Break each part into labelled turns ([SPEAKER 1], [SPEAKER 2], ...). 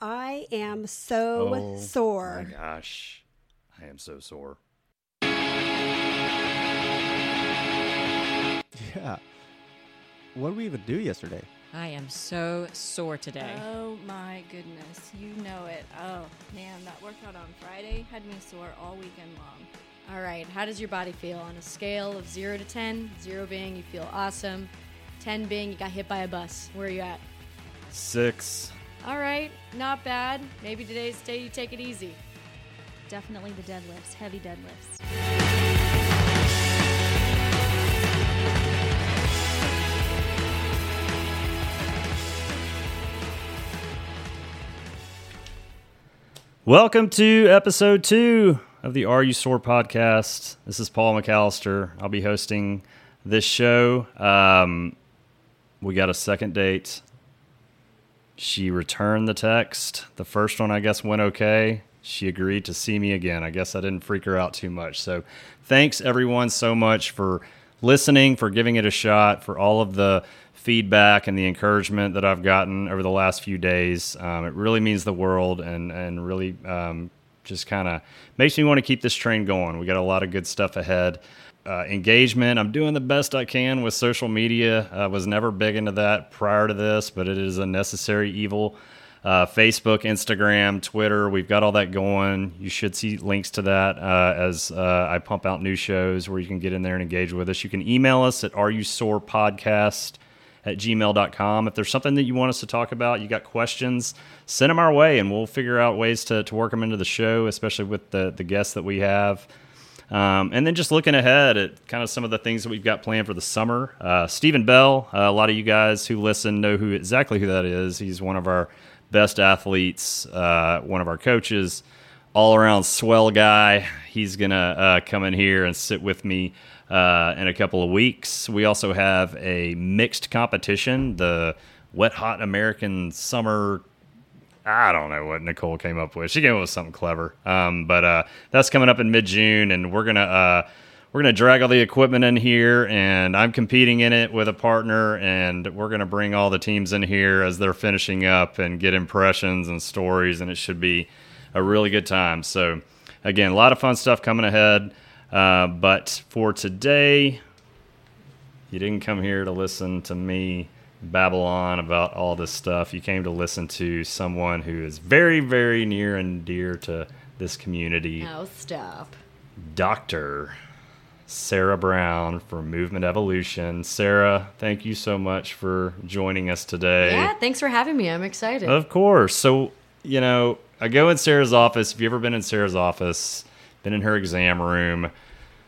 [SPEAKER 1] I am so
[SPEAKER 2] oh
[SPEAKER 1] sore. Oh, sore.
[SPEAKER 2] My gosh, I am so sore.
[SPEAKER 3] Yeah. What did we even do yesterday?
[SPEAKER 4] I am so sore today.
[SPEAKER 5] Oh my goodness, you know it. Oh man, that workout on Friday had me sore all weekend long.
[SPEAKER 4] All right, how does your body feel on a scale of 0 to 10? 0 being you feel awesome, 10 being you got hit by a bus. Where are you at?
[SPEAKER 2] Six.
[SPEAKER 4] All right, not bad. Maybe today's day you take it easy.
[SPEAKER 5] Definitely the deadlifts, heavy deadlifts.
[SPEAKER 2] Welcome to episode two of the Are You Sore podcast. This is Paul McAllister. I'll be hosting this show. Um, we got a second date. She returned the text. The first one, I guess, went okay. She agreed to see me again. I guess I didn't freak her out too much. So, thanks everyone so much for listening, for giving it a shot, for all of the feedback and the encouragement that I've gotten over the last few days. Um, it really means the world and, and really um, just kind of makes me want to keep this train going. We got a lot of good stuff ahead. Uh, engagement. I'm doing the best I can with social media. I was never big into that prior to this, but it is a necessary evil. Uh, Facebook, Instagram, Twitter, we've got all that going. You should see links to that uh, as uh, I pump out new shows where you can get in there and engage with us. You can email us at Are You Sore Podcast at gmail.com. If there's something that you want us to talk about, you got questions, send them our way and we'll figure out ways to, to work them into the show, especially with the, the guests that we have. Um, and then just looking ahead at kind of some of the things that we've got planned for the summer. Uh, Stephen Bell, uh, a lot of you guys who listen know who exactly who that is. He's one of our best athletes, uh, one of our coaches, all around swell guy. He's to uh, come in here and sit with me uh, in a couple of weeks. We also have a mixed competition, the Wet Hot American Summer I don't know what Nicole came up with. She came up with something clever. Um, but uh, that's coming up in mid June, and we're gonna uh, we're gonna drag all the equipment in here, and I'm competing in it with a partner, and we're gonna bring all the teams in here as they're finishing up and get impressions and stories, and it should be a really good time. So again, a lot of fun stuff coming ahead. Uh, but for today, you didn't come here to listen to me babble on about all this stuff. You came to listen to someone who is very, very near and dear to this community,
[SPEAKER 4] Oh, stop.
[SPEAKER 2] Dr. Sara Brown from Movement Evolution. Sara, thank you so much for joining us today.
[SPEAKER 4] Yeah, thanks for having me. I'm excited.
[SPEAKER 2] Of course. So, you know, I go in Sara's office. If you've ever been in Sara's office, been in her exam room,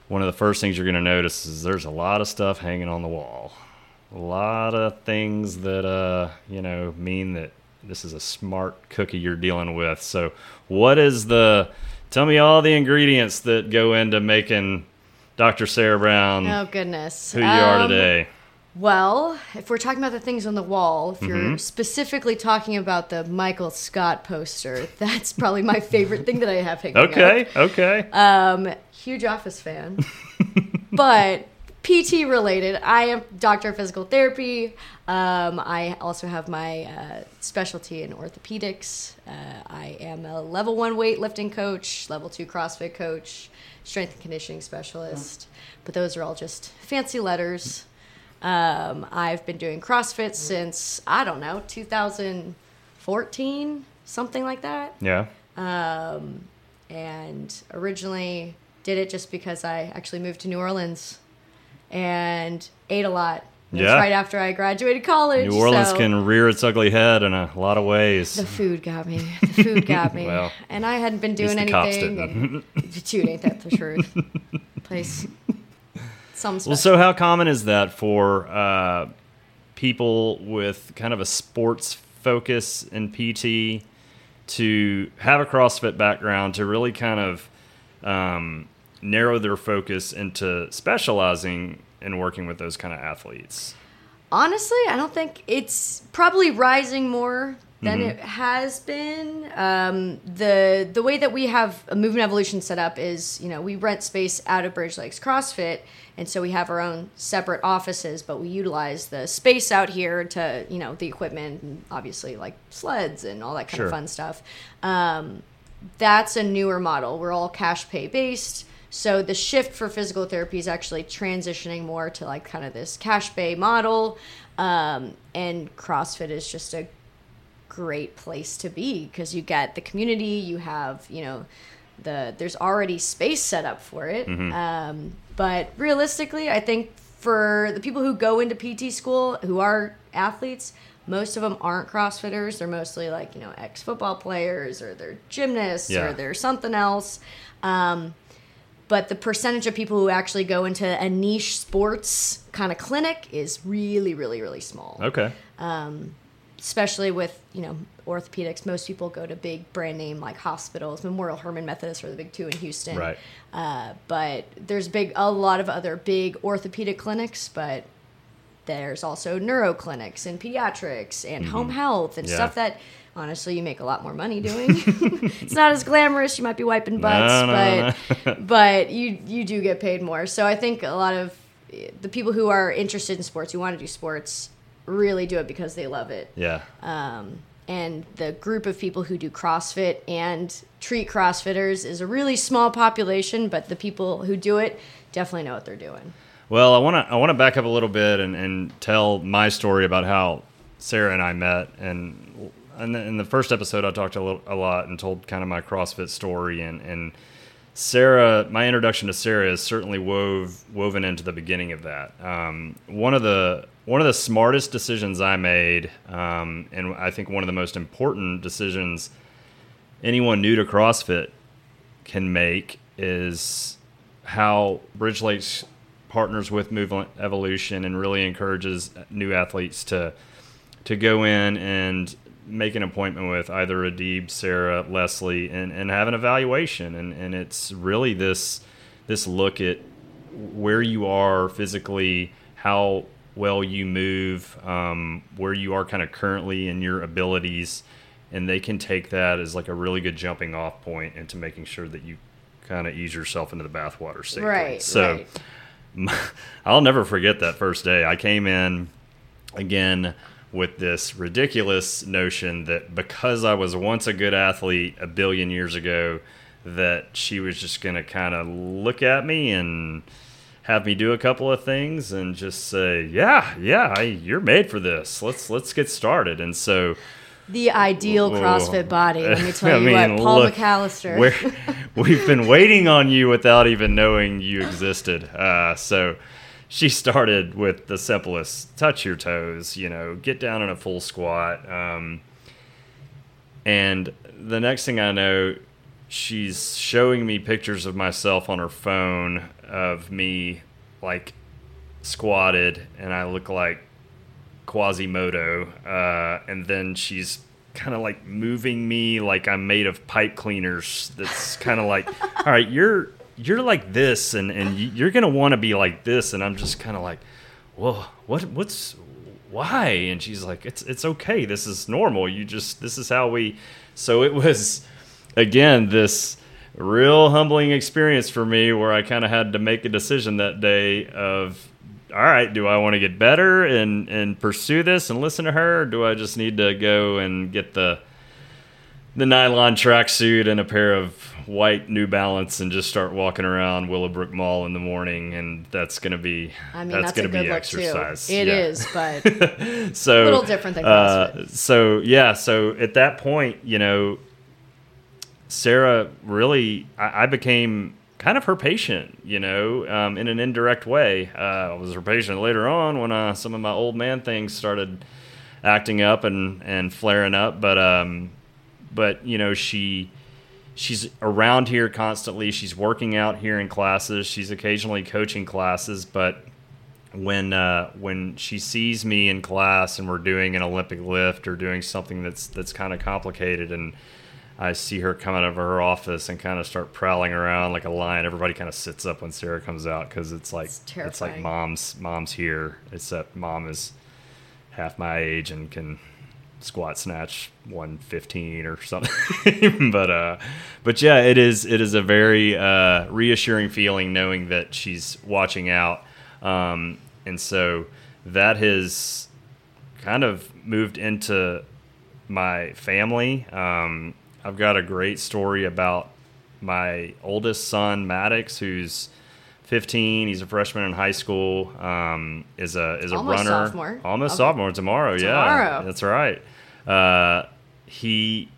[SPEAKER 2] one of the first things you're going to notice is there's a lot of stuff hanging on the wall. A lot of things that, uh, you know, mean that this is a smart cookie you're dealing with. So, what is the, tell me all the ingredients that go into making Dr. Sara Brown
[SPEAKER 4] oh, goodness.
[SPEAKER 2] who you are
[SPEAKER 4] Um,
[SPEAKER 2] today?
[SPEAKER 4] Well, if we're talking about the things on the wall, if
[SPEAKER 2] Mm-hmm.
[SPEAKER 4] you're specifically talking about the Michael Scott poster, that's probably my favorite thing that I have hanging up.
[SPEAKER 2] Okay, okay.
[SPEAKER 4] Um, huge Office fan, but PT related. I am doctor of physical therapy. Um, I also have my uh, specialty in orthopedics. Uh, I am a level one weightlifting coach, level two CrossFit coach, strength and conditioning specialist. But those are all just fancy letters. Um, I've been doing CrossFit since I don't know 2014, something like that
[SPEAKER 2] yeah.
[SPEAKER 4] um, and originally did it just because I actually moved to New Orleans and ate a lot.
[SPEAKER 2] Yeah.
[SPEAKER 4] right after I graduated college.
[SPEAKER 2] New Orleans
[SPEAKER 4] so
[SPEAKER 2] can rear its ugly head in a lot of ways.
[SPEAKER 4] The food got me. The food got me.
[SPEAKER 2] Well,
[SPEAKER 4] and I hadn't been doing anything. Dude, ain't that the truth? Place. Some special.
[SPEAKER 2] Well, so how common is that for uh, people with kind of a sports focus in PT to have a CrossFit background to really kind of um, narrow their focus into specializing in working with those kind of athletes?
[SPEAKER 4] Honestly, I don't think it's probably rising more than
[SPEAKER 2] Mm-hmm.
[SPEAKER 4] it has been. Um, the the way that we have a movement evolution set up is, you know, we rent space out of Bridge Lakes CrossFit, and so we have our own separate offices, but we utilize the space out here to, you know, the equipment and obviously like sleds and all that kind
[SPEAKER 2] Sure.
[SPEAKER 4] of fun stuff. Um, that's a newer model. We're all cash pay based. So the shift for physical therapy is actually transitioning more to like kind of this cash pay model. Um, and CrossFit is just a great place to be because you get the community, you have, you know, the there's already space set up for it. Um, but realistically, I think for the people who go into PT school who are athletes, most of them aren't CrossFitters. They're mostly like you know ex football players or they're gymnasts
[SPEAKER 2] Yeah.
[SPEAKER 4] or they're something else. Um, but the percentage of people who actually go into a niche sports kind of clinic is really, really, really small
[SPEAKER 2] Okay.
[SPEAKER 4] especially with you know orthopedics most people go to big brand name like hospitals memorial hermann methodist are the big two in houston
[SPEAKER 2] Right.
[SPEAKER 4] uh, but there's big a lot of other big orthopedic clinics but there's also neuro clinics and pediatrics and home health and
[SPEAKER 2] Mm-hmm. Yeah.
[SPEAKER 4] stuff that honestly you make a lot more money doing it's not as glamorous you might be wiping butts
[SPEAKER 2] No, no,
[SPEAKER 4] but but you you do get paid more so i think a lot of the people who are interested in sports who want to do sports really do it because they love it
[SPEAKER 2] Yeah.
[SPEAKER 4] um, and the group of people who do CrossFit and treat CrossFitters is a really small population, but the people who do it definitely know what they're doing.
[SPEAKER 2] Well, I want to I want to back up a little bit and, and tell my story about how Sara and I met. And in the, in the first episode, I talked a, little, a lot and told kind of my CrossFit story. And, and Sara, my introduction to Sara is certainly wove woven into the beginning of that. Um, one of the one of the smartest decisions I made, um, and I think one of the most important decisions anyone new to CrossFit can make is how Bridge Lakes partners with Movement Evolution and really encourages new athletes to to go in and make an appointment with either Adib, Sara, Leslie, and, and have an evaluation. And, and it's really this this look at where you are physically, how well you move, um, where you are kind of currently in your abilities, and they can take that as like a really good jumping off point into making sure that you kind of ease yourself into the bathwater safely.
[SPEAKER 4] Right.
[SPEAKER 2] So
[SPEAKER 4] right.
[SPEAKER 2] I'll never forget that first day. I came in again with this ridiculous notion that because I was once a good athlete a billion years ago, that she was just going to kind of look at me and have me do a couple of things and just say, "Yeah, yeah, I, you're made for this. Let's let's get started." And so
[SPEAKER 4] The ideal. CrossFit body. Let me tell
[SPEAKER 2] I
[SPEAKER 4] you
[SPEAKER 2] mean,
[SPEAKER 4] what, Paul
[SPEAKER 2] look,
[SPEAKER 4] McAllister.
[SPEAKER 2] we're, we've been waiting on you without even knowing you existed. Uh, so she started with the simplest touch your toes, you know, get down in a full squat. Um, and the next thing I know, she's showing me pictures of myself on her phone of me like squatted and I look like Quasimodo, uh, and then she's kind of like moving me like I'm made of pipe cleaners. That's kind of like, all right, you're you're like this, and and you're gonna want to be like this, and I'm just kind of like, whoa, what what's why? And she's like, it's it's okay. This is normal. You just this is how we. So it was again this real humbling experience for me where I kind of had to make a decision that day of all right, do I want to get better and and pursue this and listen to her, or do I just need to go and get the the nylon tracksuit and a pair of white New Balance and just start walking around Willowbrook Mall in the morning, and that's gonna be
[SPEAKER 4] I mean,
[SPEAKER 2] that's,
[SPEAKER 4] that's,
[SPEAKER 2] gonna be exercise.
[SPEAKER 4] too. It
[SPEAKER 2] Yeah.
[SPEAKER 4] is, but
[SPEAKER 2] so
[SPEAKER 4] A little different than
[SPEAKER 2] uh, so yeah, so at that point, you know, Sara really, I, I became kind of her patient, you know, um, in an indirect way. Uh, I was her patient later on when uh, some of my old man things started acting up and, and flaring up. But um, but you know, she she's around here constantly. She's working out here in classes. She's occasionally coaching classes, but when uh, when she sees me in class and we're doing an Olympic lift or doing something that's that's kind of complicated and I see her come out of her office and kind of start prowling around like a lion. Everybody kind of sits up when Sara comes out because it's like
[SPEAKER 4] It's
[SPEAKER 2] it's, like mom's mom's here. Except mom is half my age and can squat snatch 115 or something. But uh but yeah it is it is a very uh reassuring feeling knowing that she's watching out. Um and so that has kind of moved into my family. Um i've got a great story about my oldest son maddox who's 15 he's a freshman in high school um, is a is a
[SPEAKER 4] Almost
[SPEAKER 2] runner
[SPEAKER 4] sophomore.
[SPEAKER 2] almost
[SPEAKER 4] Okay.
[SPEAKER 2] sophomore tomorrow, yeah
[SPEAKER 4] Tomorrow.
[SPEAKER 2] that's right uh, he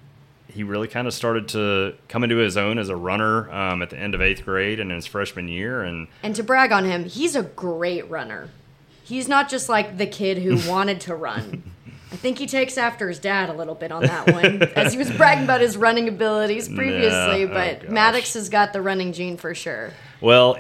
[SPEAKER 2] he really kind of started to come into his own as a runner um, at the end of eighth grade and in his freshman year and
[SPEAKER 4] And to brag on him, he's a great runner. He's not just like the kid who wanted to run. I think he takes after his dad a little bit on that one, as he was bragging about his running abilities previously.
[SPEAKER 2] Yeah, oh
[SPEAKER 4] but
[SPEAKER 2] gosh.
[SPEAKER 4] Maddox has got the running gene for sure.
[SPEAKER 2] Well,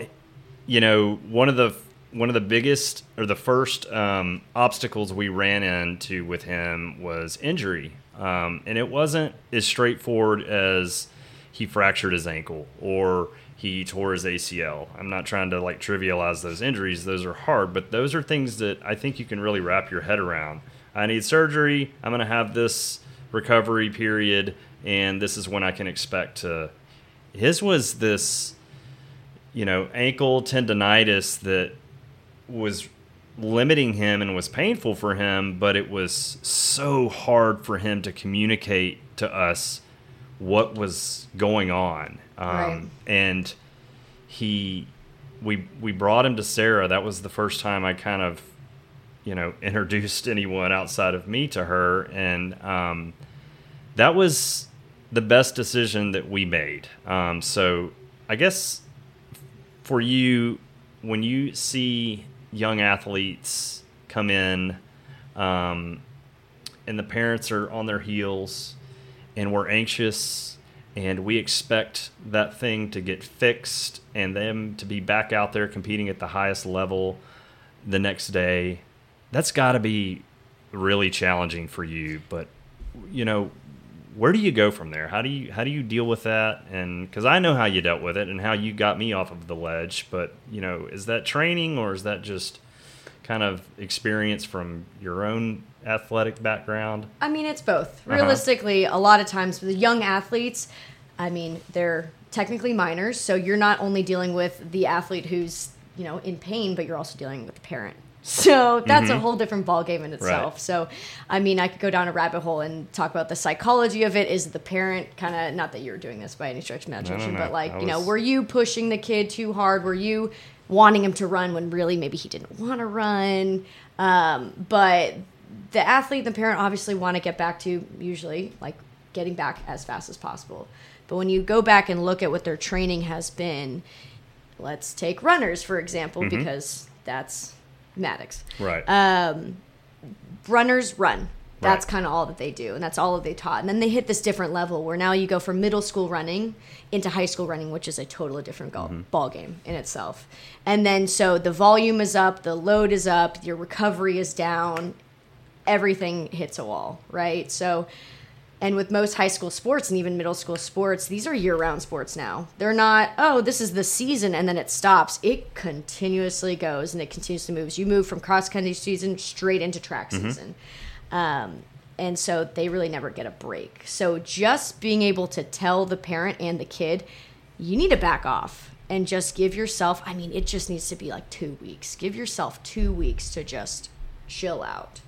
[SPEAKER 2] you know, one of the one of the biggest or the first um, obstacles we ran into with him was injury, um, and it wasn't as straightforward as he fractured his ankle or he tore his ACL. I'm not trying to like trivialize those injuries; those are hard, but those are things that I think you can really wrap your head around. I need surgery. I'm going to have this recovery period, and this is when I can expect to. His was this you know, ankle tendonitis that was limiting him and was painful for him, but it was so hard for him to communicate to us what was going on. Um,
[SPEAKER 4] Right.
[SPEAKER 2] And he, we, we brought him to Sara. That was the first time I kind of, you know, introduced anyone outside of me to her. And um, that was the best decision that we made. Um, so I guess for you when you see young athletes come in um, and the parents are on their heels and we're anxious and we expect that thing to get fixed and them to be back out there competing at the highest level the next day that's got to be really challenging for you. But you know where do you go from there? How do you how do you deal with that? And because I know how you dealt with it and how you got me off of the ledge, but you know, is that training or is that just kind of experience from your own athletic background?
[SPEAKER 4] I mean, it's both.
[SPEAKER 2] Uh-huh.
[SPEAKER 4] Realistically, a lot of times with young athletes, I mean, they're technically minors, so you're not only dealing with the athlete who's you know in pain, but you're also dealing with the parent. So that's a whole different ballgame in itself.
[SPEAKER 2] Mm-hmm. Right.
[SPEAKER 4] So, I mean, I could go down a rabbit hole and talk about the psychology of it. Is the parent kind of not that you're doing this by any stretch of imagination,
[SPEAKER 2] no.
[SPEAKER 4] but like
[SPEAKER 2] I
[SPEAKER 4] you know, were you pushing the kid too hard? Were you wanting him to run when really maybe he didn't want to run? Um, but the athlete and the parent obviously want to get back to usually like getting back as fast as possible. But when you go back and look at what their training has been, let's take runners for example, because that's Maddox.
[SPEAKER 2] Right.
[SPEAKER 4] Um, runners run. That's
[SPEAKER 2] Right.
[SPEAKER 4] kind of all that they do, and that's all that they taught. And then they hit this different level where now you go from middle school running into high school running, which is a totally different go- ball game in itself. And then so the volume is up, the load is up, your recovery is down, everything hits a wall, right? So, and with most high school sports and even middle school sports, these are year round sports now. They're not, oh, this is the season and then it stops. It continuously goes and it continuously moves. You move from cross country season straight into track season. Um, and so they really never get a break. So just being able to tell the parent and the kid, you need to back off and just give yourself, I mean, it just needs to be like two weeks. Give yourself two weeks to just chill out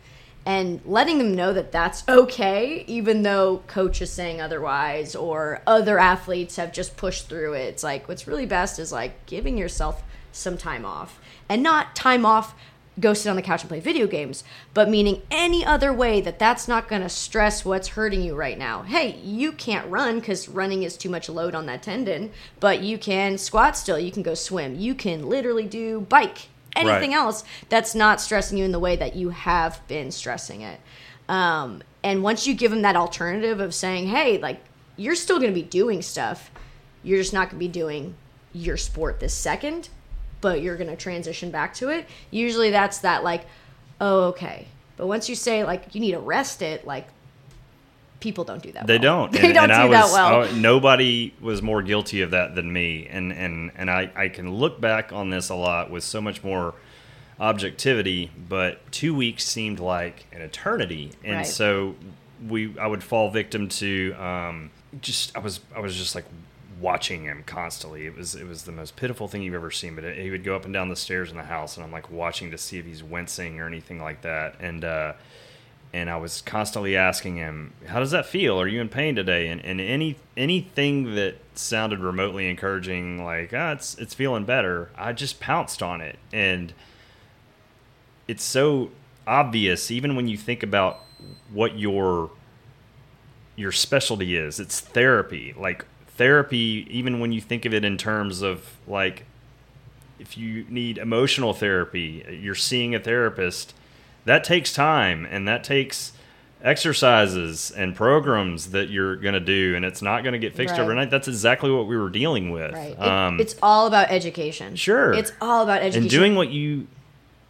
[SPEAKER 4] and letting them know that that's okay, even though coach is saying otherwise or other athletes have just pushed through it. It's like what's really best is like giving yourself some time off and not time off go sit on the couch and play video games, but meaning any other way that that's not going to stress what's hurting you right now. Hey, you can't run because running is too much load on that tendon, but you can squat still, you can go swim, you can literally do bike, anything
[SPEAKER 2] Right.
[SPEAKER 4] else that's not stressing you in the way that you have been stressing it. Um, and once you give them that alternative of saying, hey, like, you're still going to be doing stuff, you're just not going to be doing your sport this second, but you're going to transition back to it. Usually that's that, like, oh, okay. But once you say, like, you need to rest it, like, people don't do that
[SPEAKER 2] They
[SPEAKER 4] well.
[SPEAKER 2] don't.
[SPEAKER 4] They
[SPEAKER 2] And-
[SPEAKER 4] don't
[SPEAKER 2] and
[SPEAKER 4] do
[SPEAKER 2] I
[SPEAKER 4] that well.
[SPEAKER 2] I- nobody was more guilty of that than me. And and and I I can look back on this a lot with so much more objectivity. But two weeks seemed like an eternity, and
[SPEAKER 4] Right.
[SPEAKER 2] so we I would fall victim to um, just I was I was just like watching him constantly. It was it was the most pitiful thing you've ever seen. But he would go up and down the stairs in the house, and I'm like watching to see if he's wincing or anything like that. And uh, and I was constantly asking him, "How does that feel? Are you in pain today?" And and any anything that sounded remotely encouraging, like ah, it's it's feeling better, I just pounced on it, and it's so obvious even when you think about what your your specialty is. It's therapy, like therapy. Even when you think of it in terms of like if you need emotional therapy, you're seeing a therapist. That takes time and that takes exercises and programs that you're going to do and it's not going to get fixed
[SPEAKER 4] Right.
[SPEAKER 2] overnight. That's exactly what we were dealing with.
[SPEAKER 4] Right. It-
[SPEAKER 2] Um,
[SPEAKER 4] it's all about education.
[SPEAKER 2] Sure.
[SPEAKER 4] It's all about education.
[SPEAKER 2] and doing what you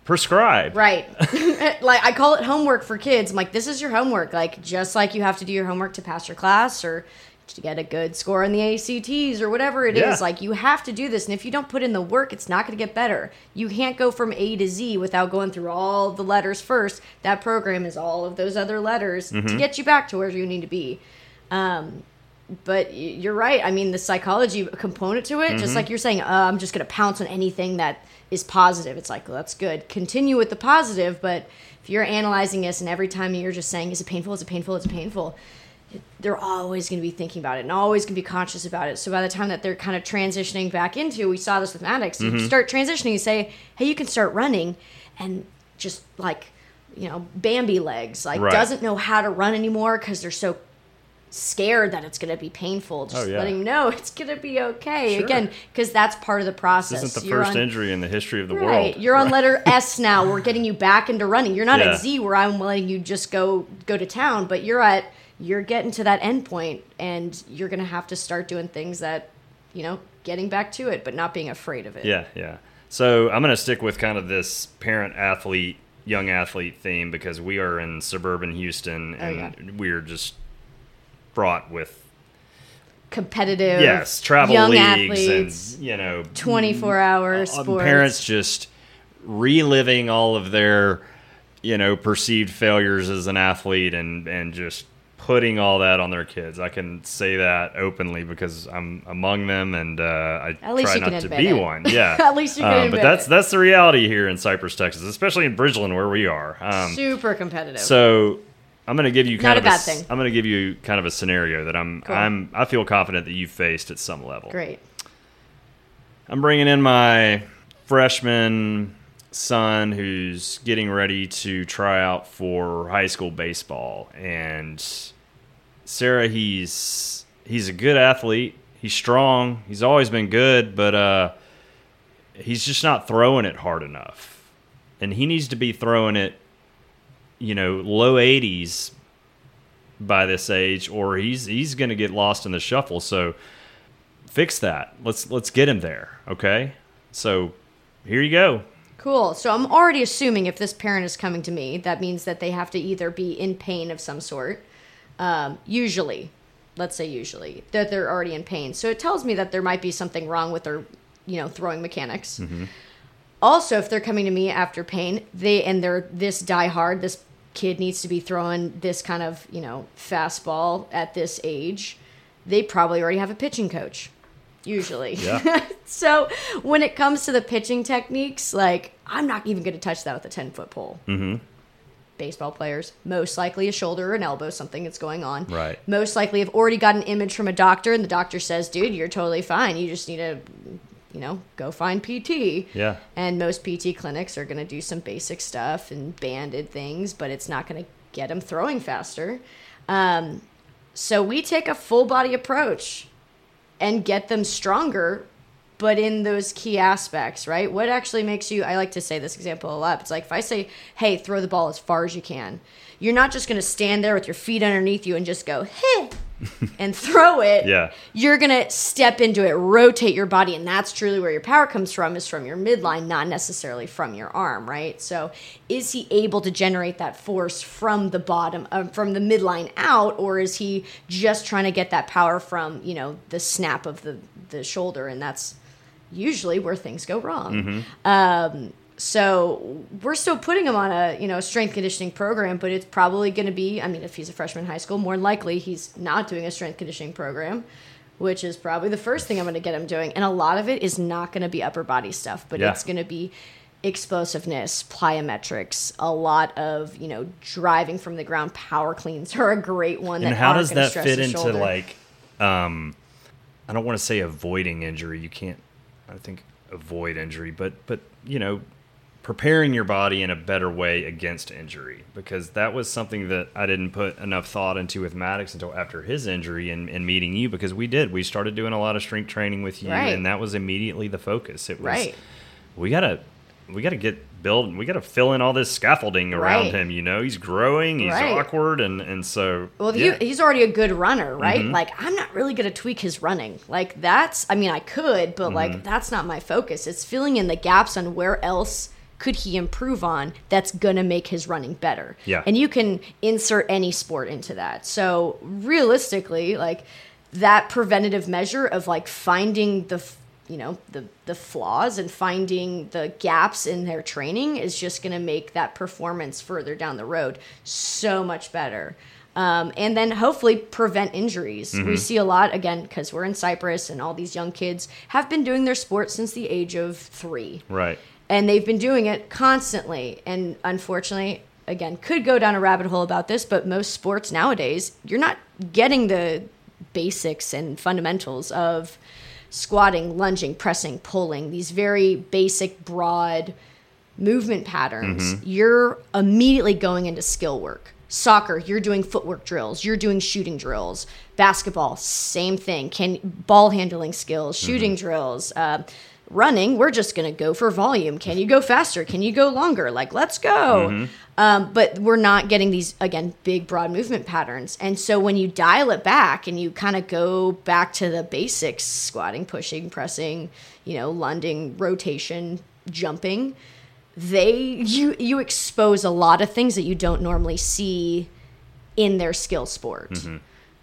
[SPEAKER 2] prescribe.
[SPEAKER 4] Right. like I call it homework for kids. I'm like, this is your homework. Like just like you have to do your homework to pass your class or to get a good score on the ACTs or whatever it is.
[SPEAKER 2] Yeah.
[SPEAKER 4] Like you have to do this. And if you don't put in the work, it's not going to get better. You can't go from A to Z without going through all the letters first. That program is all of those other letters
[SPEAKER 2] Mm-hmm.
[SPEAKER 4] to get you back to where you need to be. Um, but you're right. I mean, the psychology component to it,
[SPEAKER 2] Mm-hmm.
[SPEAKER 4] just like you're saying, uh, I'm just going to pounce on anything that is positive. It's like, well, that's good. Continue with the positive, but if you're analyzing this and every time you're just saying, is it painful? Is it painful? Is it painful? They're always going to be thinking about it and always going to be conscious about it. So by the time that they're kind of transitioning back into, we saw this with Maddox,
[SPEAKER 2] Mm-hmm.
[SPEAKER 4] you start transitioning, you say, hey, you can start running and just like, you know, Bambi legs, like
[SPEAKER 2] Right.
[SPEAKER 4] doesn't know how to run anymore because they're so scared that it's going to be painful. Just
[SPEAKER 2] Oh, yeah.
[SPEAKER 4] letting them know it's going to be okay.
[SPEAKER 2] Sure.
[SPEAKER 4] Again, because that's part of the process.
[SPEAKER 2] This isn't the
[SPEAKER 4] You're
[SPEAKER 2] first
[SPEAKER 4] on-
[SPEAKER 2] injury in the history of the
[SPEAKER 4] Right,
[SPEAKER 2] world.
[SPEAKER 4] you're on letter S now. We're getting you back into running. You're not
[SPEAKER 2] Yeah.
[SPEAKER 4] at Z where I'm letting you just go go to town, but you're at you're getting to that end point, and you're gonna have to start doing things that, you know, getting back to it, but not being afraid of it.
[SPEAKER 2] Yeah, yeah. So I'm going to stick with kind of this parent athlete, young athlete theme because we are in suburban Houston
[SPEAKER 4] Oh,
[SPEAKER 2] and
[SPEAKER 4] yeah.
[SPEAKER 2] we're just fraught with
[SPEAKER 4] Competitive.
[SPEAKER 2] yes travel
[SPEAKER 4] young
[SPEAKER 2] leagues
[SPEAKER 4] athletes.
[SPEAKER 2] and you know
[SPEAKER 4] 24 hour
[SPEAKER 2] uh,
[SPEAKER 4] sports.
[SPEAKER 2] parents just reliving all of their you know perceived failures as an athlete and and just putting all that on their kids. I can say that openly because I'm among them and uh, I try not to be
[SPEAKER 4] it.
[SPEAKER 2] one. Yeah,
[SPEAKER 4] At least you can
[SPEAKER 2] Um,
[SPEAKER 4] admit
[SPEAKER 2] But that's
[SPEAKER 4] it.
[SPEAKER 2] that's the reality here in Cypress, Texas, especially in Bridgeland where we are. Um,
[SPEAKER 4] super competitive.
[SPEAKER 2] so I'm going to give you kind
[SPEAKER 4] Not a
[SPEAKER 2] of
[SPEAKER 4] bad
[SPEAKER 2] s-
[SPEAKER 4] thing.
[SPEAKER 2] I'm going to give you kind of a scenario that I'm
[SPEAKER 4] Cool.
[SPEAKER 2] I'm I feel confident that you faced at some level.
[SPEAKER 4] Great.
[SPEAKER 2] I'm bringing in my freshman son who's getting ready to try out for high school baseball and Sara he's he's a good athlete. He's strong. He's always been good, but uh he's just not throwing it hard enough. And he needs to be throwing it you know, low 80s by this age or he's he's going to get lost in the shuffle. So fix that. Let's let's get him there, okay? So here you go.
[SPEAKER 4] Cool. So I'm already assuming if this parent is coming to me, that means that they have to either be in pain of some sort, um, usually, let's say usually, that they're already in pain. So it tells me that there might be something wrong with their, you know, throwing mechanics. Also, if they're coming to me after pain, they and they're this die hard, this kid needs to be throwing this kind of, you know, fastball at this age, they probably already have a pitching coach. Usually.
[SPEAKER 2] Yeah.
[SPEAKER 4] so when it comes to the pitching techniques, like I'm not even going to touch that with a 10 foot pole. Mm-hmm. Baseball players, most likely a shoulder or an elbow, something that's going on.
[SPEAKER 2] Right.
[SPEAKER 4] Most likely have already got an image from a doctor, and the doctor says, dude, you're totally fine. You just need to, you know, go find PT.
[SPEAKER 2] Yeah.
[SPEAKER 4] And most PT clinics are going to do some basic stuff and banded things, but it's not going to get them throwing faster. Um, so we take a full body approach and get them stronger, but in those key aspects, right? What actually makes you, I like to say this example a lot. It's like if I say, hey, throw the ball as far as you can, you're not just going to stand there with your feet underneath you and just go, hey, and throw it.
[SPEAKER 2] Yeah.
[SPEAKER 4] You're going to step into it, rotate your body. And that's truly where your power comes from, is from your midline, not necessarily from your arm, right? So is he able to generate that force from the bottom, uh, from the midline out, or is he just trying to get that power from, you know, the snap of the, the shoulder? And that's usually where things go wrong. Um, So we're still putting him on a you know strength conditioning program, but it's probably going to be. I mean, if he's a freshman in high school, more likely he's not doing a strength conditioning program, which is probably the first thing I'm going to get him doing. And a lot of it is not going to be upper body stuff, but
[SPEAKER 2] Yeah.
[SPEAKER 4] it's going to be explosiveness, plyometrics, a lot of you know driving from the ground. Power cleans are a great one.
[SPEAKER 2] And how does that fit into
[SPEAKER 4] shoulder.
[SPEAKER 2] like um I don't want to say avoiding injury. You can't I think avoid injury, but but you know, preparing your body in a better way against injury because that was something that I didn't put enough thought into with Maddox until after his injury and, and meeting you because we did. We started doing a lot of strength training with you
[SPEAKER 4] Right.
[SPEAKER 2] and that was immediately the focus. It was
[SPEAKER 4] Right.
[SPEAKER 2] we gotta we gotta get build we gotta fill in all this scaffolding around
[SPEAKER 4] Right.
[SPEAKER 2] him, you know. He's growing, he's awkward and and so
[SPEAKER 4] Well,
[SPEAKER 2] yeah.
[SPEAKER 4] you, he's already a good runner, right?
[SPEAKER 2] Mm-hmm.
[SPEAKER 4] Like, I'm not really to tweak his running. Like, that's, I mean, I could, but
[SPEAKER 2] Mm-hmm.
[SPEAKER 4] like, that's not my focus. It's filling in the gaps on where else could he improve on that's going to make his running better.
[SPEAKER 2] Yeah.
[SPEAKER 4] And you can insert any sport into that. So, realistically, like, that preventative measure of like finding the, you know, the, the flaws and finding the gaps in their training is just going to make that performance further down the road so much better um, and then hopefully prevent injuries. We see a lot again because we're in Cypress, and all these young kids have been doing their sport since the age of three,
[SPEAKER 2] right.
[SPEAKER 4] And they've been doing it constantly. And unfortunately, again, could go down a rabbit hole about this, but most sports nowadays, you're not getting the basics and fundamentals of squatting, lunging, pressing, pulling. These very basic, broad movement patterns, you're immediately going into skill work. Soccer, you're doing footwork drills, you're doing shooting drills. Basketball, same thing. Can ball handling skills, shooting drills. Uh, running, we're just gonna go for volume. Can you go faster? Can you go longer? Like, let's go. Um, but we're not getting these again big, broad movement patterns. And so when you dial it back and you kind of go back to the basics, squatting, pushing, pressing, you know, lunging, rotation, jumping they you you expose a lot of things that you don't normally see in their skill sport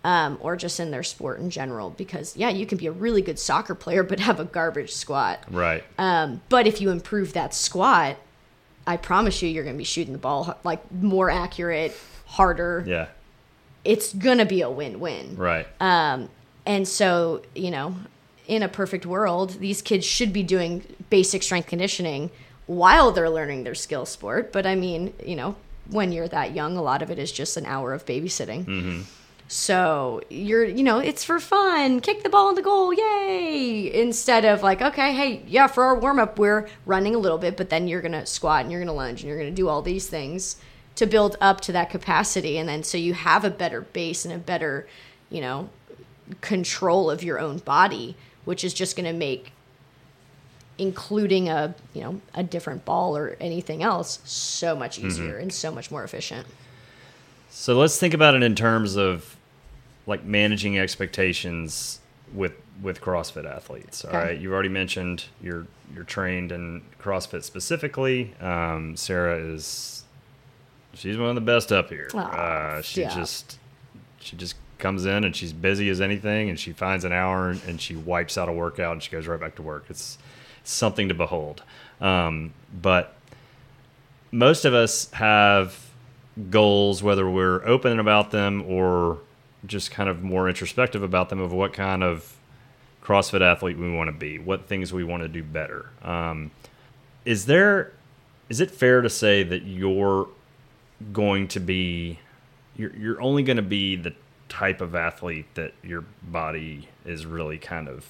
[SPEAKER 4] um, or just in their sport in general because yeah you can be a really good soccer player but have a garbage squat
[SPEAKER 2] Right.
[SPEAKER 4] um, but if you improve that squat i promise you you're going to be shooting the ball like more accurate harder
[SPEAKER 2] yeah.
[SPEAKER 4] it's going to be a win-win
[SPEAKER 2] Right.
[SPEAKER 4] um, and so, you know, in a perfect world, these kids should be doing basic strength conditioning while they're learning their skill sport. But I mean, you know, when you're that young, a lot of it is just an hour of babysitting. So you're, you know, it's for fun. Kick the ball in the goal, yay! Instead of like, okay, hey, yeah, for our warm up, we're running a little bit, but then you're gonna squat and you're gonna lunge and you're gonna do all these things to build up to that capacity, and then so you have a better base and a better, you know, control of your own body, which is just gonna make including a you know a different ball or anything else so much mm-hmm. easier and so much more efficient.
[SPEAKER 2] So let's think about it in terms of like managing expectations with with CrossFit athletes. All
[SPEAKER 4] Okay.
[SPEAKER 2] right, you already mentioned you're you're trained in CrossFit specifically. Um, Sara is she's one of the best up here.
[SPEAKER 4] Aw,
[SPEAKER 2] uh, she
[SPEAKER 4] yeah.
[SPEAKER 2] just she just comes in and she's busy as anything, and she finds an hour and, and she wipes out a workout and she goes right back to work. It's something to behold. Um, but most of us have goals, whether we're open about them or just kind of more introspective about them, of what kind of CrossFit athlete we want to be, what things we want to do better. Um, is there, is it fair to say that you're going to be, you're, you're only going to be the type of athlete that your body is really kind of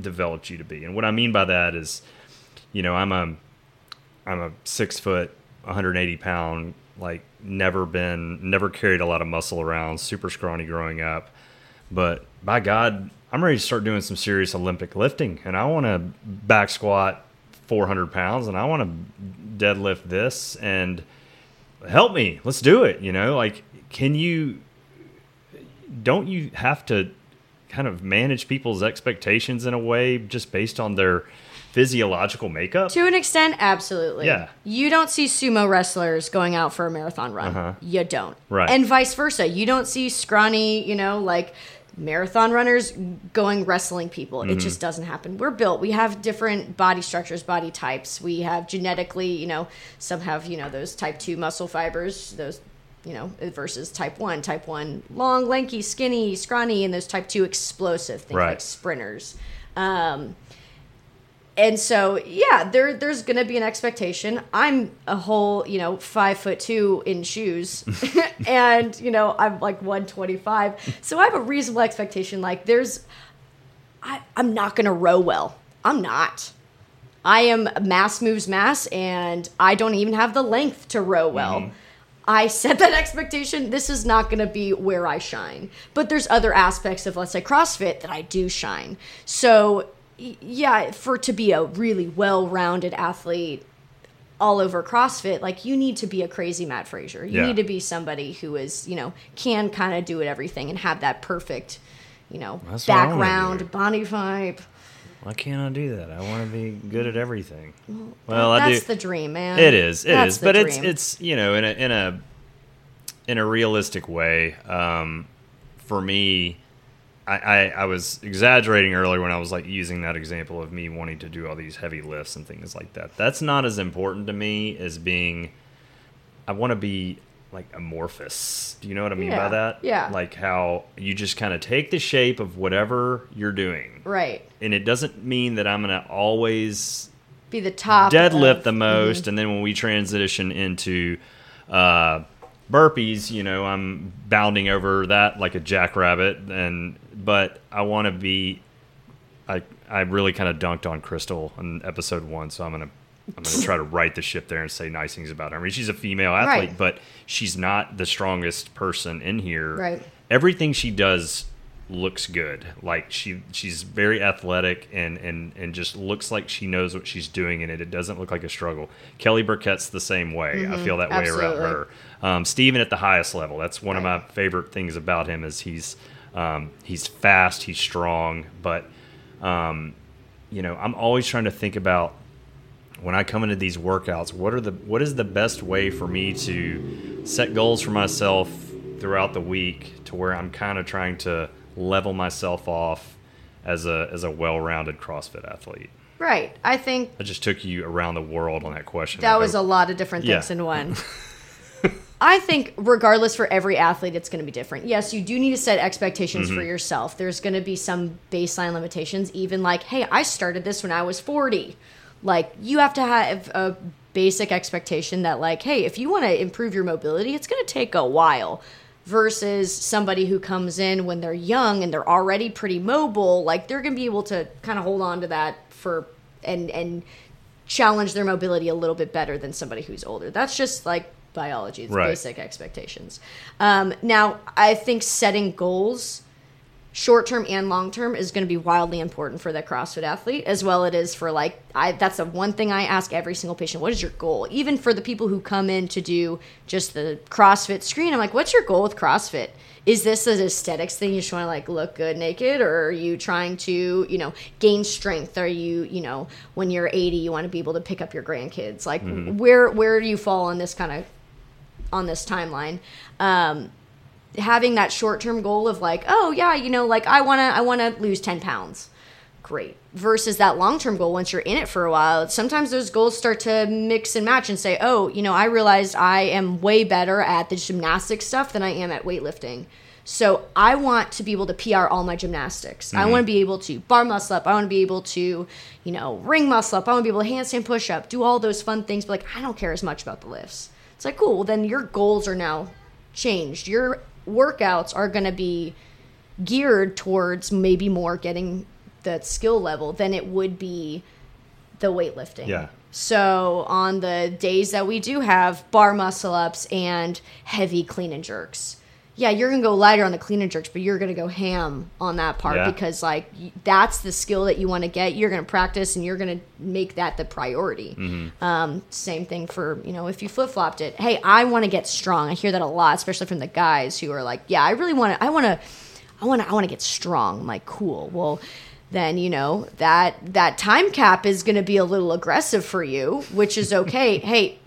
[SPEAKER 2] developed you to be? And what I mean by that is, you know, I'm a, I'm a six foot, 180 pound, like never been, never carried a lot of muscle around, super scrawny growing up. But by God, I'm ready to start doing some serious Olympic lifting, and I want to back squat 400 pounds, and I want to deadlift this, and help me, let's do it. You know, like, can you? Don't you have to kind of manage people's expectations in a way just based on their physiological makeup?
[SPEAKER 4] To an extent, absolutely.
[SPEAKER 2] Yeah.
[SPEAKER 4] You don't see sumo wrestlers going out for a marathon run.
[SPEAKER 2] Uh-huh.
[SPEAKER 4] You don't.
[SPEAKER 2] Right.
[SPEAKER 4] And vice versa. You don't see scrawny, you know, like marathon runners going wrestling people. It just doesn't happen. We're built. We have different body structures, body types. We have genetically, you know, some have, you know, those type 2 muscle fibers, those you know, versus type 1. Type 1 long, lanky, skinny, scrawny and those type 2 explosive, things
[SPEAKER 2] Right.
[SPEAKER 4] like sprinters. Um and so yeah there there's gonna be an expectation i'm a whole you know five foot two in shoes and you know i'm like 125 so i have a reasonable expectation like there's I, i'm not gonna row well i'm not i am mass moves mass and i don't even have the length to row well mm-hmm. I set that expectation. This is not going to be where I shine. But there's other aspects of, let's say, CrossFit that I do shine. So, yeah, for to be a really well rounded athlete all over CrossFit, like you need to be a crazy Mat Fraser. You
[SPEAKER 2] Yeah.
[SPEAKER 4] need to be somebody who is, you know, can kind of do it everything and have that perfect, you know,
[SPEAKER 2] That's what I wanna do.
[SPEAKER 4] background, body vibe.
[SPEAKER 2] Why can't I do that? I want to be good at everything. Well, I do.
[SPEAKER 4] That's the dream, man.
[SPEAKER 2] It is. It is.
[SPEAKER 4] That's the
[SPEAKER 2] But it's
[SPEAKER 4] dream.
[SPEAKER 2] it's you know in a in a in a realistic way. Um, for me, I, I I was exaggerating earlier when I was like using that example of me wanting to do all these heavy lifts and things like that. That's not as important to me as being. I want to be like amorphous. Do you know what I mean
[SPEAKER 4] Yeah.
[SPEAKER 2] by that?
[SPEAKER 4] Yeah.
[SPEAKER 2] Like how you just kind of take the shape of whatever you're doing,
[SPEAKER 4] right.
[SPEAKER 2] and it doesn't mean that I'm gonna always
[SPEAKER 4] Be the top
[SPEAKER 2] deadlift
[SPEAKER 4] of-
[SPEAKER 2] the most, and then when we transition into uh, burpees, you know, I'm bounding over that like a jackrabbit. And but I want to be, I I really kind of dunked on Crystal in episode one, so I'm gonna. I'm gonna try to right the ship there and say nice things about her. I mean, she's a female athlete,
[SPEAKER 4] Right.
[SPEAKER 2] but she's not the strongest person in here.
[SPEAKER 4] Right.
[SPEAKER 2] Everything she does looks good. Like she she's very athletic and and and just looks like she knows what she's doing in it. It doesn't look like a struggle. Kelly Burkett's the same way. I feel that way around
[SPEAKER 4] Mm-hmm.
[SPEAKER 2] her. Um, Steven at the highest level. That's one of my favorite things about him is he's um, he's fast, he's strong, but um, you know I'm always trying to think about when I come into these workouts, what are the what is the best way for me to set goals for myself throughout the week to where I'm kind of trying to level myself off as a as a well-rounded CrossFit athlete.
[SPEAKER 4] Right. I think
[SPEAKER 2] I just took you around the world on that question.
[SPEAKER 4] that was a lot of different things
[SPEAKER 2] Yeah.
[SPEAKER 4] in one. I think regardless for every athlete it's going to be different. Yes, you do need to set expectations
[SPEAKER 2] Mm-hmm.
[SPEAKER 4] for yourself. There's going to be some baseline limitations even like, "Hey, I started this when I was 40." Like you have to have a basic expectation that like, "Hey, if you want to improve your mobility, it's going to take a while." Versus somebody who comes in when they're young and they're already pretty mobile, like they're going to be able to kind of hold on to that for and and challenge their mobility a little bit better than somebody who's older. That's just like biology, it's
[SPEAKER 2] Right.
[SPEAKER 4] basic expectations. Um, now, I think setting goals, short term and long term, is going to be wildly important for the CrossFit athlete, as well it is for like I. That's the one thing I ask every single patient: What is your goal? Even for the people who come in to do just the CrossFit screen, I'm like, what's your goal with CrossFit? Is this an aesthetics thing? You just want to like look good naked, or are you trying to, you know, gain strength? Are you, you know, when you're 80, you want to be able to pick up your grandkids? Like, where where do you fall on this kind of on this timeline? Um, having that short term goal of like, oh yeah, you know, like I wanna I wanna lose 10 pounds. Great. Versus that long term goal once you're in it for a while, sometimes those goals start to mix and match and say, oh, you know, I realized I am way better at the gymnastic stuff than I am at weightlifting. So I want to be able to PR all my gymnastics. I want to be able to bar muscle up. I want to be able to, you know, ring muscle up. I want to be able to handstand push up, do all those fun things. But like, I don't care as much about the lifts. It's like, cool. Well, then your goals are now changed. Your workouts are going to be geared towards maybe more getting that skill level than it would be the weightlifting.
[SPEAKER 2] Yeah.
[SPEAKER 4] So on the days that we do have bar muscle ups and heavy clean and jerks, yeah, you're gonna go lighter on the clean and jerks, but you're gonna go ham on that part
[SPEAKER 2] Yeah.
[SPEAKER 4] because like that's the skill that you want to get. You're gonna practice and you're gonna make that the priority.
[SPEAKER 2] Mm-hmm.
[SPEAKER 4] Um, same thing for you know if you flip flopped it. Hey, I want to get strong. I hear that a lot, especially from the guys who are like, yeah, I really want to. I want to. I want to. I want to get strong. I'm like, cool. Well, then you know that that time cap is going to be a little aggressive for you, which is okay. hey,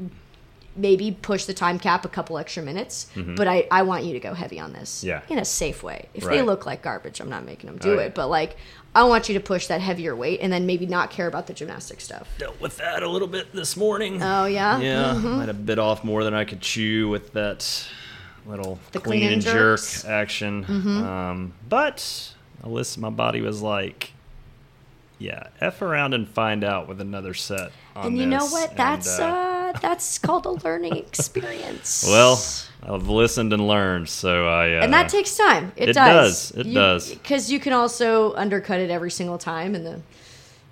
[SPEAKER 4] maybe push the time cap a couple extra minutes, but I, I want you to go heavy on this.
[SPEAKER 2] Mm-hmm. Yeah.
[SPEAKER 4] In a safe way. If they look like garbage, I'm not making them do
[SPEAKER 2] Oh, yeah.
[SPEAKER 4] it. But like, I want you to push that heavier weight and then maybe not care about the gymnastic stuff.
[SPEAKER 2] Dealt with that a little bit this morning.
[SPEAKER 4] Oh, yeah?
[SPEAKER 2] Yeah, might have bit off more than I could chew with that little
[SPEAKER 4] The
[SPEAKER 2] clean,
[SPEAKER 4] clean
[SPEAKER 2] and
[SPEAKER 4] and
[SPEAKER 2] jerk
[SPEAKER 4] jerks.
[SPEAKER 2] action. Um, but I listen, my body was like, "Yeah, f around and find out with another set." On
[SPEAKER 4] and you know
[SPEAKER 2] this."
[SPEAKER 4] what?
[SPEAKER 2] And,
[SPEAKER 4] That's
[SPEAKER 2] uh,
[SPEAKER 4] uh, that's called a learning experience.
[SPEAKER 2] well, I've listened and learned, so I. Uh,
[SPEAKER 4] and that takes time. It,
[SPEAKER 2] it
[SPEAKER 4] does.
[SPEAKER 2] does. It does.
[SPEAKER 4] Because you can also undercut it every single time, and the,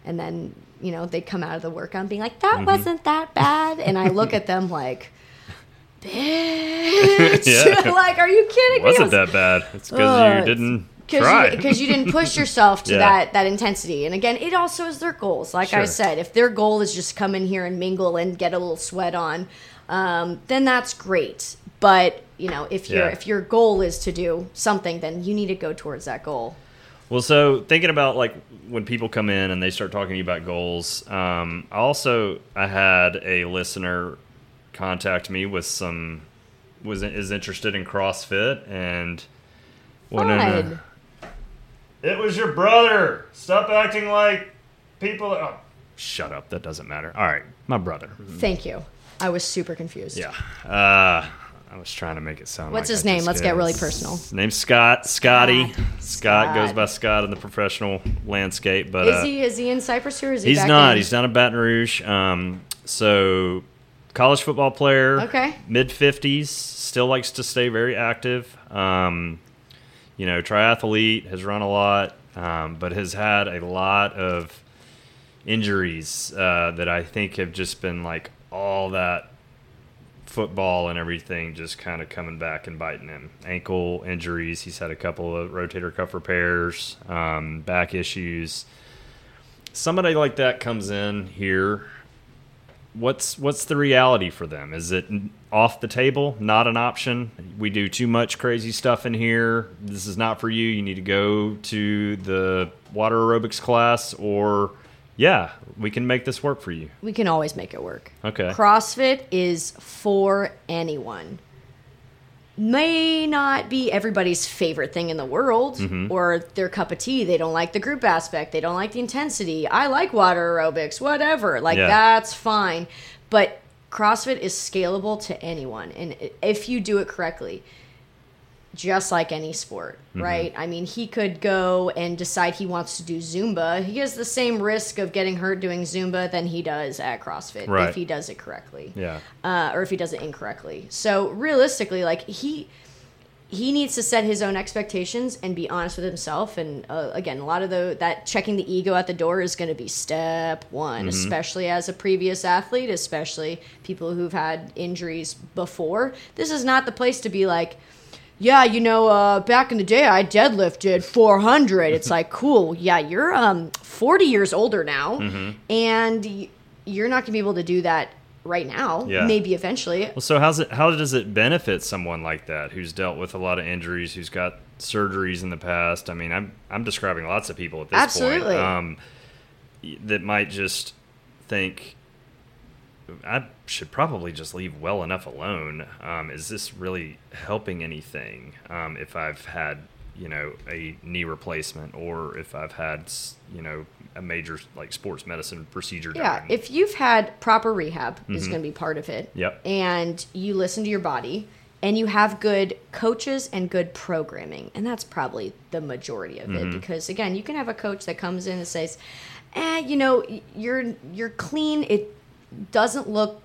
[SPEAKER 4] and then you know they come out of the workout being like,
[SPEAKER 2] Mm-hmm.
[SPEAKER 4] "That wasn't that bad," and I look at them like, "Bitch,
[SPEAKER 2] Yeah.
[SPEAKER 4] like, are you kidding me?"
[SPEAKER 2] wasn't that bad. It's because you didn't try.
[SPEAKER 4] because you, didn't push yourself to
[SPEAKER 2] Yeah.
[SPEAKER 4] that that intensity. And again, it also is their goals. Like I said, if their goal is just come in here and mingle and get a little sweat on, um, then that's great. But you know, if your
[SPEAKER 2] Yeah.
[SPEAKER 4] if your goal is to do something, then you need to go towards that goal.
[SPEAKER 2] Well, so thinking about like when people come in and they start talking to you about goals, um, I also I had a listener contact me with some was is interested in CrossFit and wanted to-
[SPEAKER 4] Fun.
[SPEAKER 2] It was your brother. Stop acting like people. Oh, shut up. That doesn't matter. All right, my brother.
[SPEAKER 4] Thank you. I was super confused.
[SPEAKER 2] Yeah. Uh, I was trying to make it sound.
[SPEAKER 4] What's
[SPEAKER 2] like
[SPEAKER 4] his
[SPEAKER 2] I
[SPEAKER 4] name? Let's
[SPEAKER 2] did.
[SPEAKER 4] get really personal.
[SPEAKER 2] His name's Scott. Scotty.
[SPEAKER 4] Scott.
[SPEAKER 2] Scott, goes by Scott in the professional landscape, but
[SPEAKER 4] Is
[SPEAKER 2] uh,
[SPEAKER 4] he is he in Cypress or is he?
[SPEAKER 2] he's
[SPEAKER 4] back
[SPEAKER 2] not.
[SPEAKER 4] in-
[SPEAKER 2] He's down in Baton Rouge. Um, so college football player.
[SPEAKER 4] Okay.
[SPEAKER 2] Mid fifties. Still likes to stay very active. Um, you know, triathlete has run a lot, um, but has had a lot of injuries uh, that I think have just been like all that football and everything just kind of coming back and biting him. Ankle injuries. He's had a couple of rotator cuff repairs, um, back issues. Somebody like that comes in here. What's what's the reality for them? Is it off the table? Not an option. We do too much crazy stuff in here. This is not for you. You need to go to the water aerobics class, or yeah, we can make this work for you.
[SPEAKER 4] We can always make it work.
[SPEAKER 2] Okay.
[SPEAKER 4] CrossFit is for anyone. May not be everybody's favorite thing in the world
[SPEAKER 2] Mm-hmm.
[SPEAKER 4] or their cup of tea. They don't like the group aspect. They don't like the intensity. I like water aerobics, whatever. Like,
[SPEAKER 2] Yeah.
[SPEAKER 4] that's fine. But CrossFit is scalable to anyone. And if you do it correctly, just like any sport,
[SPEAKER 2] Mm-hmm.
[SPEAKER 4] right? I mean, he could go and decide he wants to do Zumba. He has the same risk of getting hurt doing Zumba than he does at CrossFit
[SPEAKER 2] Right.
[SPEAKER 4] if he does it correctly,
[SPEAKER 2] Yeah.
[SPEAKER 4] uh, or if he does it incorrectly. So realistically, like he he needs to set his own expectations and be honest with himself. And uh, again, a lot of the that checking the ego at the door is going to be step one, especially as a previous athlete, especially people who've had injuries before. This is not the place to be like. Yeah, you know, uh, back in the day, I deadlifted 400. It's like, cool. Yeah, you're um 40 years older now, and y- you're not gonna be able to do that right now.
[SPEAKER 2] Yeah.
[SPEAKER 4] Maybe eventually.
[SPEAKER 2] Well, so how's it? How does it benefit someone like that who's dealt with a lot of injuries, who's got surgeries in the past? I mean, I'm I'm describing lots of people at this
[SPEAKER 4] Absolutely.
[SPEAKER 2] point um, that might just think I should probably just leave well enough alone. Um, is this really helping anything? Um, if I've had you know a knee replacement or if I've had you know a major like sports medicine procedure
[SPEAKER 4] Yeah,
[SPEAKER 2] done.
[SPEAKER 4] if you've had proper rehab, is going to be part of it.
[SPEAKER 2] Mm-hmm. Yep.
[SPEAKER 4] And you listen to your body, and you have good coaches and good programming, and that's probably the majority of
[SPEAKER 2] Mm-hmm.
[SPEAKER 4] it. Because again, you can have a coach that comes in and says, "Eh, you know, you're you're clean. It doesn't look."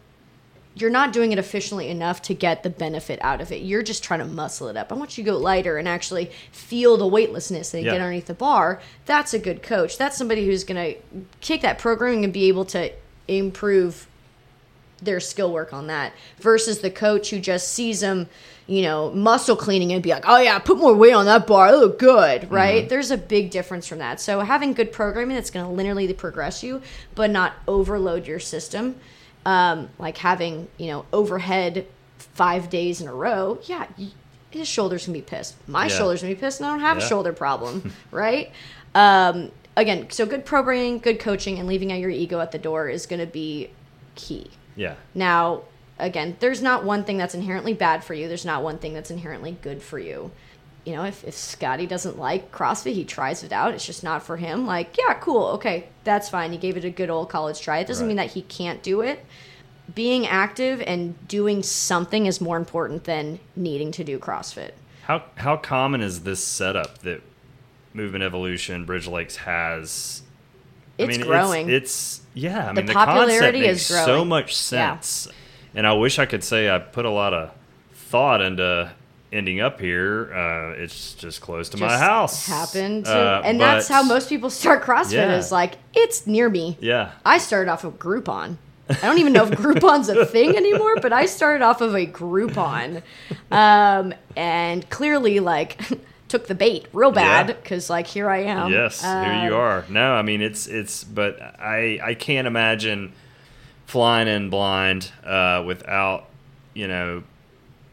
[SPEAKER 4] You're not doing it efficiently enough to get the benefit out of it. You're just trying to muscle it up. I want you to go lighter and actually feel the weightlessness and
[SPEAKER 2] Yeah.
[SPEAKER 4] get underneath the bar. That's a good coach. That's somebody who's going to kick that programming and be able to improve their skill work on that versus the coach who just sees them, you know, muscle cleaning and be like, oh yeah, put more weight on that bar. It look good, mm-hmm. right? There's a big difference from that. So having good programming that's going to linearly progress you, but not overload your system, um, like having you know overhead five days in a row. Yeah. his shoulders can be pissed. My
[SPEAKER 2] Yeah.
[SPEAKER 4] shoulders can be pissed, and I don't have
[SPEAKER 2] Yeah.
[SPEAKER 4] a shoulder problem, right? Um, again, so good programming, good coaching, and leaving out your ego at the door is going to be key.
[SPEAKER 2] yeah,
[SPEAKER 4] Now, again, there's not one thing that's inherently bad for you. There's not one thing that's inherently good for you. You know, if, if Scotty doesn't like CrossFit, he tries it out. It's just not for him. Like, yeah, cool. Okay, that's fine. He gave it a good old college try. It doesn't
[SPEAKER 2] Right.
[SPEAKER 4] mean that he can't do it. Being active and doing something is more important than needing to do CrossFit.
[SPEAKER 2] How how common is this setup that Movement Evolution Bridge Lakes has?
[SPEAKER 4] It's growing.
[SPEAKER 2] It's, yeah. I
[SPEAKER 4] The
[SPEAKER 2] mean, the
[SPEAKER 4] popularity
[SPEAKER 2] concept
[SPEAKER 4] is
[SPEAKER 2] makes so
[SPEAKER 4] growing.
[SPEAKER 2] much
[SPEAKER 4] Yeah.
[SPEAKER 2] sense, and I wish I could say I put a lot of thought into ending up here. Uh, it's just close to my house.
[SPEAKER 4] Happened to,
[SPEAKER 2] Uh,
[SPEAKER 4] and that's how most people start CrossFit.
[SPEAKER 2] Yeah.
[SPEAKER 4] Is like it's near me.
[SPEAKER 2] Yeah.
[SPEAKER 4] I started off of Groupon. I don't even know if Groupon's a thing anymore, but I started off of a Groupon, um, and clearly like took the bait real bad
[SPEAKER 2] Yeah.
[SPEAKER 4] because like here I am.
[SPEAKER 2] Yes, here you
[SPEAKER 4] Um,
[SPEAKER 2] are. No, I mean it's it's, but I I can't imagine flying in blind uh, without you know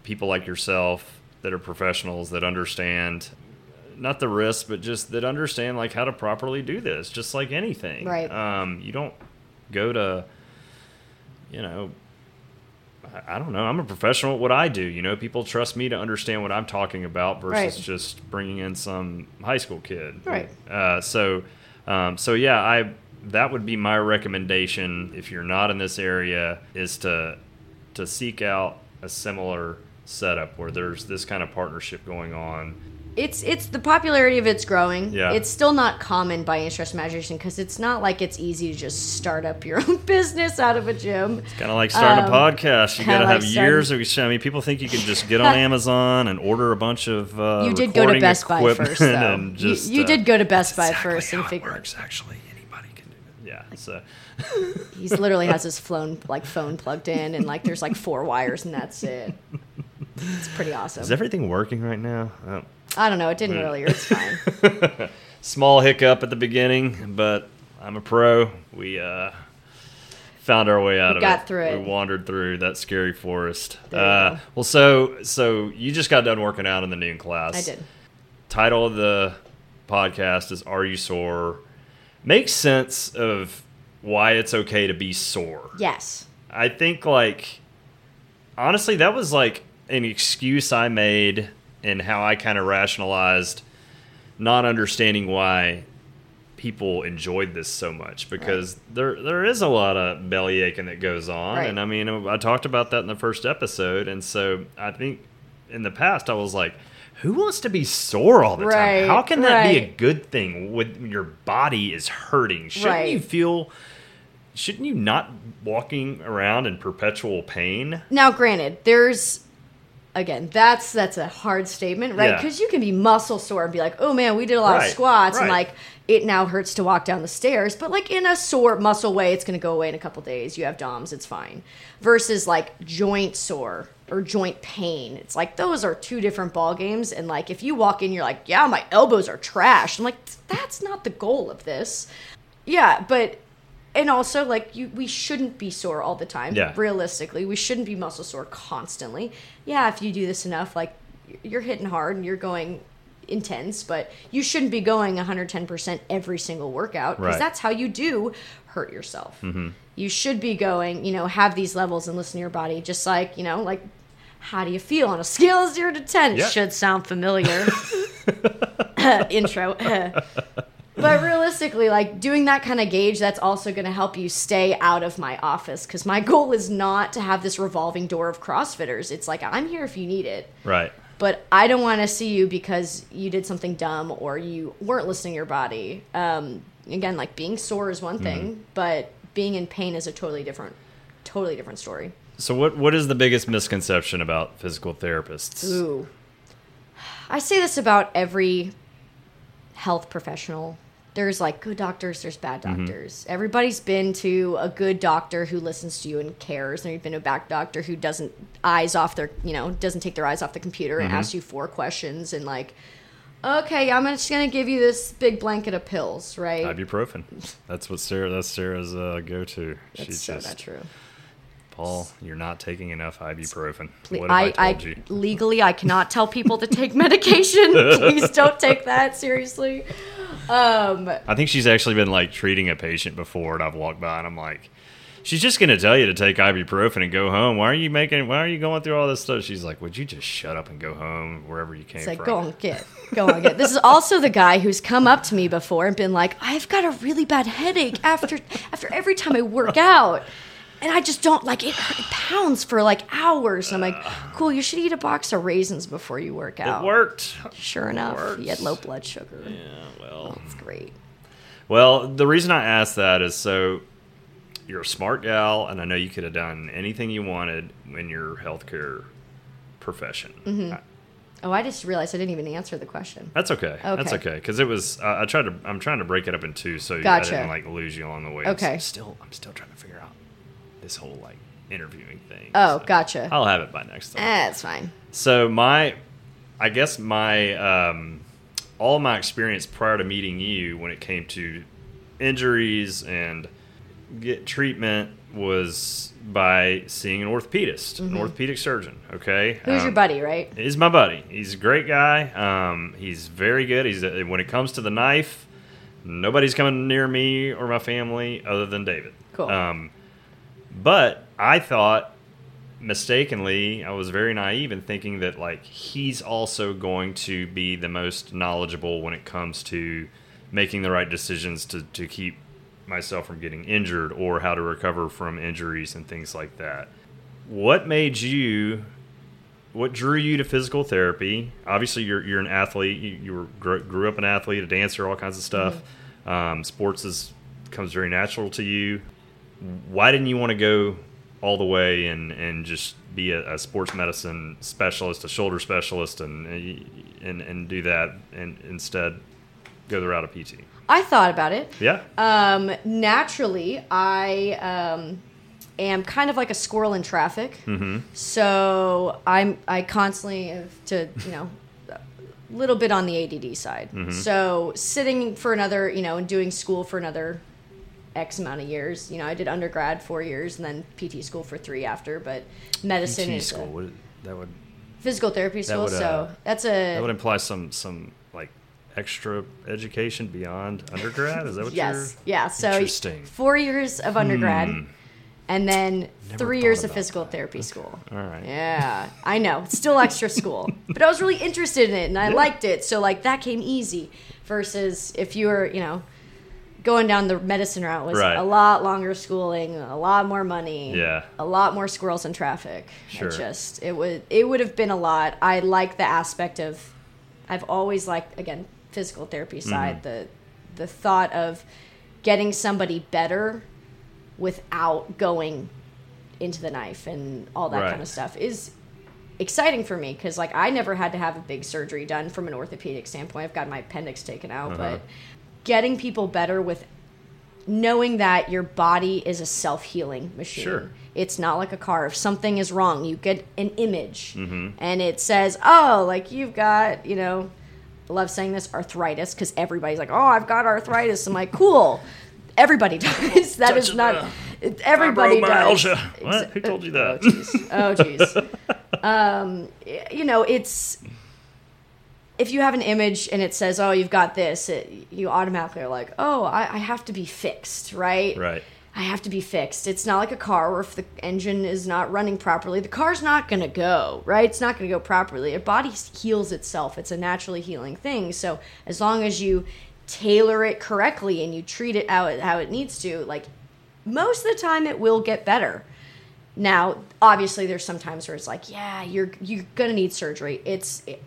[SPEAKER 2] people like yourself that are professionals that understand not the risk, but just that understand like how to properly do this, just like anything.
[SPEAKER 4] Right.
[SPEAKER 2] Um, you don't go to you know. I- I don't know. I'm a professional at what I do. You know, people trust me to understand what I'm talking about versus
[SPEAKER 4] Right.
[SPEAKER 2] just bringing in some high school kid.
[SPEAKER 4] Right.
[SPEAKER 2] Uh, so, um, so yeah, I that would be my recommendation if you're not in this area is to to seek out a similar setup where there's this kind of partnership going on.
[SPEAKER 4] It's it's the popularity of it's growing.
[SPEAKER 2] Yeah.
[SPEAKER 4] It's still not common by any stretch of imagination because it's not like it's easy to just start up your own business out of a gym.
[SPEAKER 2] It's kind of like starting
[SPEAKER 4] Um,
[SPEAKER 2] a podcast. You got to have
[SPEAKER 4] like
[SPEAKER 2] years of. I mean, people think you can just get on Amazon and order a bunch of. Uh,
[SPEAKER 4] You did go to Best Buy first, though.
[SPEAKER 2] and
[SPEAKER 4] You-
[SPEAKER 2] just,
[SPEAKER 4] you
[SPEAKER 2] uh,
[SPEAKER 4] did go to Best Buy
[SPEAKER 2] exactly
[SPEAKER 4] first and figure-
[SPEAKER 2] works. Actually, anybody can do it. Yeah. So.
[SPEAKER 4] He's literally has his phone like phone plugged in and like there's like four wires and that's it. It's pretty awesome.
[SPEAKER 2] Is everything working right now? Oh.
[SPEAKER 4] I don't know. It didn't earlier. It's fine.
[SPEAKER 2] Small hiccup at the beginning, but I'm a pro. We uh, found our way out
[SPEAKER 4] We
[SPEAKER 2] of
[SPEAKER 4] got
[SPEAKER 2] it.
[SPEAKER 4] through it.
[SPEAKER 2] We wandered through that scary forest. Uh, well, so so you just got done working out in the noon class.
[SPEAKER 4] I did.
[SPEAKER 2] Title of the podcast is "Are You Sore?" Makes sense of why it's okay to be sore.
[SPEAKER 4] Yes.
[SPEAKER 2] I think like honestly that was like an excuse I made and how I kind of rationalized not understanding why people enjoyed this so much because there there is a lot of belly aching that goes on
[SPEAKER 4] Right.
[SPEAKER 2] and I mean I talked about that in the first episode and so I think in the past I was like who wants to be sore all the
[SPEAKER 4] Right,
[SPEAKER 2] time? How can that be a good thing when your body is hurting? Shouldn't
[SPEAKER 4] Right.
[SPEAKER 2] you feel shouldn't you not walking around in perpetual pain?
[SPEAKER 4] Now, granted, there's again that's that's a hard statement, right?
[SPEAKER 2] Yeah.
[SPEAKER 4] Because you can be muscle sore and be like, oh man, we did a lot
[SPEAKER 2] Right,
[SPEAKER 4] of squats and like it now hurts to walk down the stairs, but like in a sore muscle way, it's gonna go away in a couple days. You have DOMS, it's fine. Versus like joint sore or joint pain. It's like those are two different ball games. And like if you walk in, you're like, yeah, my elbows are trash. I'm like, that's not the goal of this. Yeah, but and also like you we shouldn't be sore all the time
[SPEAKER 2] Yeah.
[SPEAKER 4] realistically. We shouldn't be muscle sore constantly. Yeah if you do this enough like you're hitting hard and you're going intense but you shouldn't be going 110% every single workout because
[SPEAKER 2] Right.
[SPEAKER 4] that's how you do hurt yourself. Mm-hmm. You should be going you know have these levels and listen to your body just like you know like how do you feel on a scale of 0 to 10
[SPEAKER 2] Yeah.
[SPEAKER 4] it should sound familiar. Intro but realistically like doing that kind of gauge that's also going to help you stay out of my office because my goal is not to have this revolving door of crossfitters it's like i'm here if you need it
[SPEAKER 2] Right.
[SPEAKER 4] but i don't want to see you because you did something dumb or you weren't listening to your body um, again like being sore is one thing but being in pain is a totally different totally different story
[SPEAKER 2] So what what is the biggest misconception about physical therapists?
[SPEAKER 4] Ooh. I say this about every health professional. There's like good doctors, there's bad doctors. Everybody's been to a good doctor who listens to you and cares, and you've been to a bad doctor who doesn't eyes off their, you know, doesn't take their eyes off the computer and asks you four questions and like, okay, I'm just gonna give you this big blanket of pills, right?
[SPEAKER 2] Ibuprofen. That's what Sara. That's Sara's uh, go-to.
[SPEAKER 4] That's
[SPEAKER 2] She's
[SPEAKER 4] so
[SPEAKER 2] just
[SPEAKER 4] not true.
[SPEAKER 2] Paul. You're not taking enough ibuprofen.
[SPEAKER 4] Ple-
[SPEAKER 2] What have I,
[SPEAKER 4] I,
[SPEAKER 2] told you?
[SPEAKER 4] legally I cannot tell people to take medication. Please don't take that seriously. Um,
[SPEAKER 2] I think she's actually been like treating a patient before, and I've walked by and I'm like, she's just gonna tell you to take ibuprofen and go home. Why are you making? Why are you going through all this stuff? She's like, would you just shut up and go home wherever you came
[SPEAKER 4] It's like,
[SPEAKER 2] from?
[SPEAKER 4] go on, get, go on, get. This is also the guy who's come up to me before and been like, I've got a really bad headache after after every time I work out. And I just don't like it, it pounds for like hours. I'm like, cool, you should eat a box of raisins before you work out.
[SPEAKER 2] It worked.
[SPEAKER 4] Sure enough, he had low blood sugar.
[SPEAKER 2] Yeah, well.
[SPEAKER 4] It's great.
[SPEAKER 2] Well, the reason I asked that is so you're a smart gal, and I know you could have done anything you wanted in your healthcare profession.
[SPEAKER 4] Mm-hmm.
[SPEAKER 2] I-
[SPEAKER 4] Oh, I just realized I didn't even answer the question.
[SPEAKER 2] that's okay. That's
[SPEAKER 4] Okay.
[SPEAKER 2] okay because it was. Uh, I tried to. I'm trying to break it up in two, so
[SPEAKER 4] Gotcha.
[SPEAKER 2] I didn't like lose you along the way. I'm
[SPEAKER 4] Okay.
[SPEAKER 2] still, I'm still trying to figure out this whole like interviewing thing.
[SPEAKER 4] Oh,
[SPEAKER 2] so
[SPEAKER 4] gotcha.
[SPEAKER 2] I'll have it by next time.
[SPEAKER 4] Eh, it's fine.
[SPEAKER 2] So my, I guess my, um, all my experience prior to meeting you when it came to injuries and get treatment was by seeing an orthopedist, an orthopedic surgeon. Okay,
[SPEAKER 4] Mm-hmm. Who's your
[SPEAKER 2] Um,
[SPEAKER 4] buddy, right?
[SPEAKER 2] He's my buddy. He's a great guy. Um, he's very good. He's uh, when it comes to the knife, nobody's coming near me or my family other than David.
[SPEAKER 4] Cool.
[SPEAKER 2] Um, but I thought mistakenly, I was very naive in thinking that like he's also going to be the most knowledgeable when it comes to making the right decisions to, to keep myself from getting injured or how to recover from injuries and things like that. What made you what drew you to physical therapy? Obviously, you're you're an athlete. You, you were grew, grew up an athlete, a dancer, all kinds of stuff. Um, sports is comes very natural to you. Why didn't you want to go all the way and and just be a, a sports medicine specialist, a shoulder specialist, and and and do that, and instead go the route of PT?
[SPEAKER 4] I thought about it.
[SPEAKER 2] Yeah.
[SPEAKER 4] Um, naturally, I um, am kind of like a squirrel in traffic.
[SPEAKER 2] Mm-hmm.
[SPEAKER 4] So I'm I constantly have to you know a little bit on the ADD side.
[SPEAKER 2] Mm-hmm.
[SPEAKER 4] So sitting for another you know and doing school for another X amount of years. You know, I did undergrad four years and then PT school for three after. But medicine
[SPEAKER 2] PT
[SPEAKER 4] is
[SPEAKER 2] school.
[SPEAKER 4] a
[SPEAKER 2] What, that would
[SPEAKER 4] physical therapy school.
[SPEAKER 2] would, uh,
[SPEAKER 4] so that's a
[SPEAKER 2] that would imply some some like extra education beyond undergrad. Is that what
[SPEAKER 4] yes,
[SPEAKER 2] you're?
[SPEAKER 4] yeah. So
[SPEAKER 2] Interesting.
[SPEAKER 4] four years of undergrad.
[SPEAKER 2] Hmm.
[SPEAKER 4] And then
[SPEAKER 2] Never
[SPEAKER 4] three years of physical
[SPEAKER 2] that.
[SPEAKER 4] therapy school.
[SPEAKER 2] All right.
[SPEAKER 4] Yeah, I know. It's still extra school. but I was really interested in it and I
[SPEAKER 2] Yeah.
[SPEAKER 4] liked it. So, like, that came easy versus if you were, you know, going down the medicine route was
[SPEAKER 2] Right.
[SPEAKER 4] a lot longer schooling, a lot more money,
[SPEAKER 2] Yeah.
[SPEAKER 4] a lot more squirrels in traffic.
[SPEAKER 2] Sure.
[SPEAKER 4] It just, it would, it would have been a lot. I like the aspect of, I've always liked, again, physical therapy
[SPEAKER 2] Mm-hmm.
[SPEAKER 4] side, the, the thought of getting somebody better without going into the knife and all that
[SPEAKER 2] Right.
[SPEAKER 4] kind of stuff is exciting for me because like I never had to have a big surgery done from an orthopedic standpoint. I've got my appendix taken out,
[SPEAKER 2] Uh-huh.
[SPEAKER 4] but getting people better with knowing that your body is a self-healing machine.
[SPEAKER 2] Sure.
[SPEAKER 4] It's not like a car. If something is wrong, you get an image
[SPEAKER 2] Mm-hmm.
[SPEAKER 4] and it says, "Oh, like you've got, you know, I love saying this arthritis because everybody's like, "Oh, I've got arthritis." I'm like, "Cool." Everybody does. That is
[SPEAKER 2] Touching
[SPEAKER 4] not. Everybody does.
[SPEAKER 2] What? Who told you that?
[SPEAKER 4] Oh jeez. Oh jeez. um, you know, it's if you have an image and it says, "Oh, you've got this," it, you automatically are like, "Oh, I, I have to be fixed," right?
[SPEAKER 2] Right.
[SPEAKER 4] I have to be fixed. It's not like a car where if the engine is not running properly, the car's not going to go, right? It's not going to go properly. Your body heals itself. It's a naturally healing thing. So as long as you tailor it correctly and you treat it how it, how it needs to, like most of the time it will get better. Now, obviously there's some times where it's like, yeah, you're you're going to need surgery. It's it,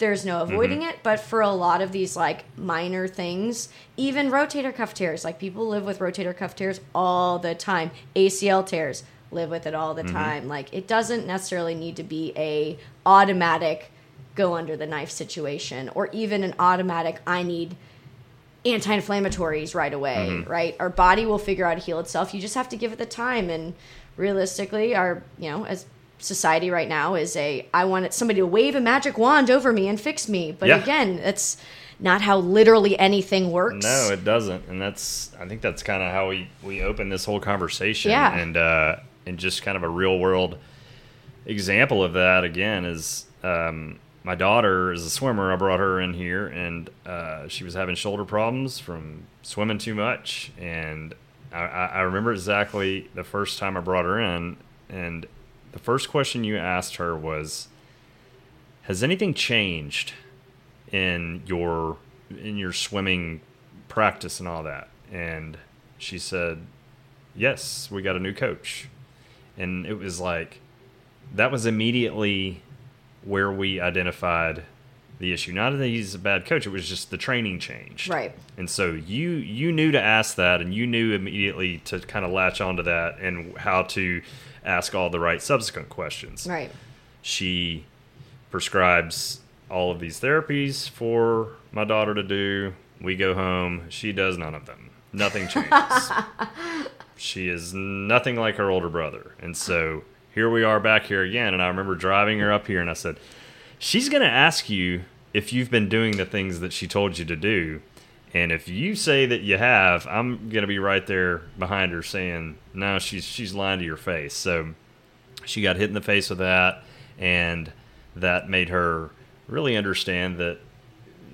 [SPEAKER 4] there's no mm-hmm. avoiding it but for a lot of these like minor things even rotator cuff tears like people live with rotator cuff tears all the time. Acl tears live with it all the mm-hmm. time. Like it doesn't necessarily need to be a automatic go under the knife situation or even an automatic i need anti-inflammatories right away mm-hmm. right? Our body will figure out to heal itself. You just have to give it the time and realistically our you know as society right now is a i want somebody to wave a magic wand over me and fix me but
[SPEAKER 2] Yeah.
[SPEAKER 4] again that's not how literally anything works
[SPEAKER 2] No, it doesn't, and that's I think that's kind of how we we open this whole conversation.
[SPEAKER 4] Yeah.
[SPEAKER 2] and uh, and just kind of a real world example of that again is um, my daughter is a swimmer. I brought her in here, and uh, she was having shoulder problems from swimming too much, and I, I I remember exactly the first time I brought her in, and the first question you asked her was, "Has anything changed in your in your swimming practice and all that?" And she said, "Yes, we got a new coach," and it was like that was immediately where we identified the issue. Not that he's a bad coach; it was just the training changed,
[SPEAKER 4] Right.
[SPEAKER 2] and so you you knew to ask that, and you knew immediately to kind of latch onto that and how to ask all the right subsequent questions.
[SPEAKER 4] Right.
[SPEAKER 2] She prescribes all of these therapies for my daughter to do. We go home. She does none of them. Nothing changes. she is nothing like her older brother, and so here we are back here again. And I remember driving her up here, and I said, "She's going to ask you if you've been doing the things that she told you to do." And if you say that you have, I'm gonna be right there behind her saying, "No, she's she's lying to your face." So she got hit in the face with that, and that made her really understand that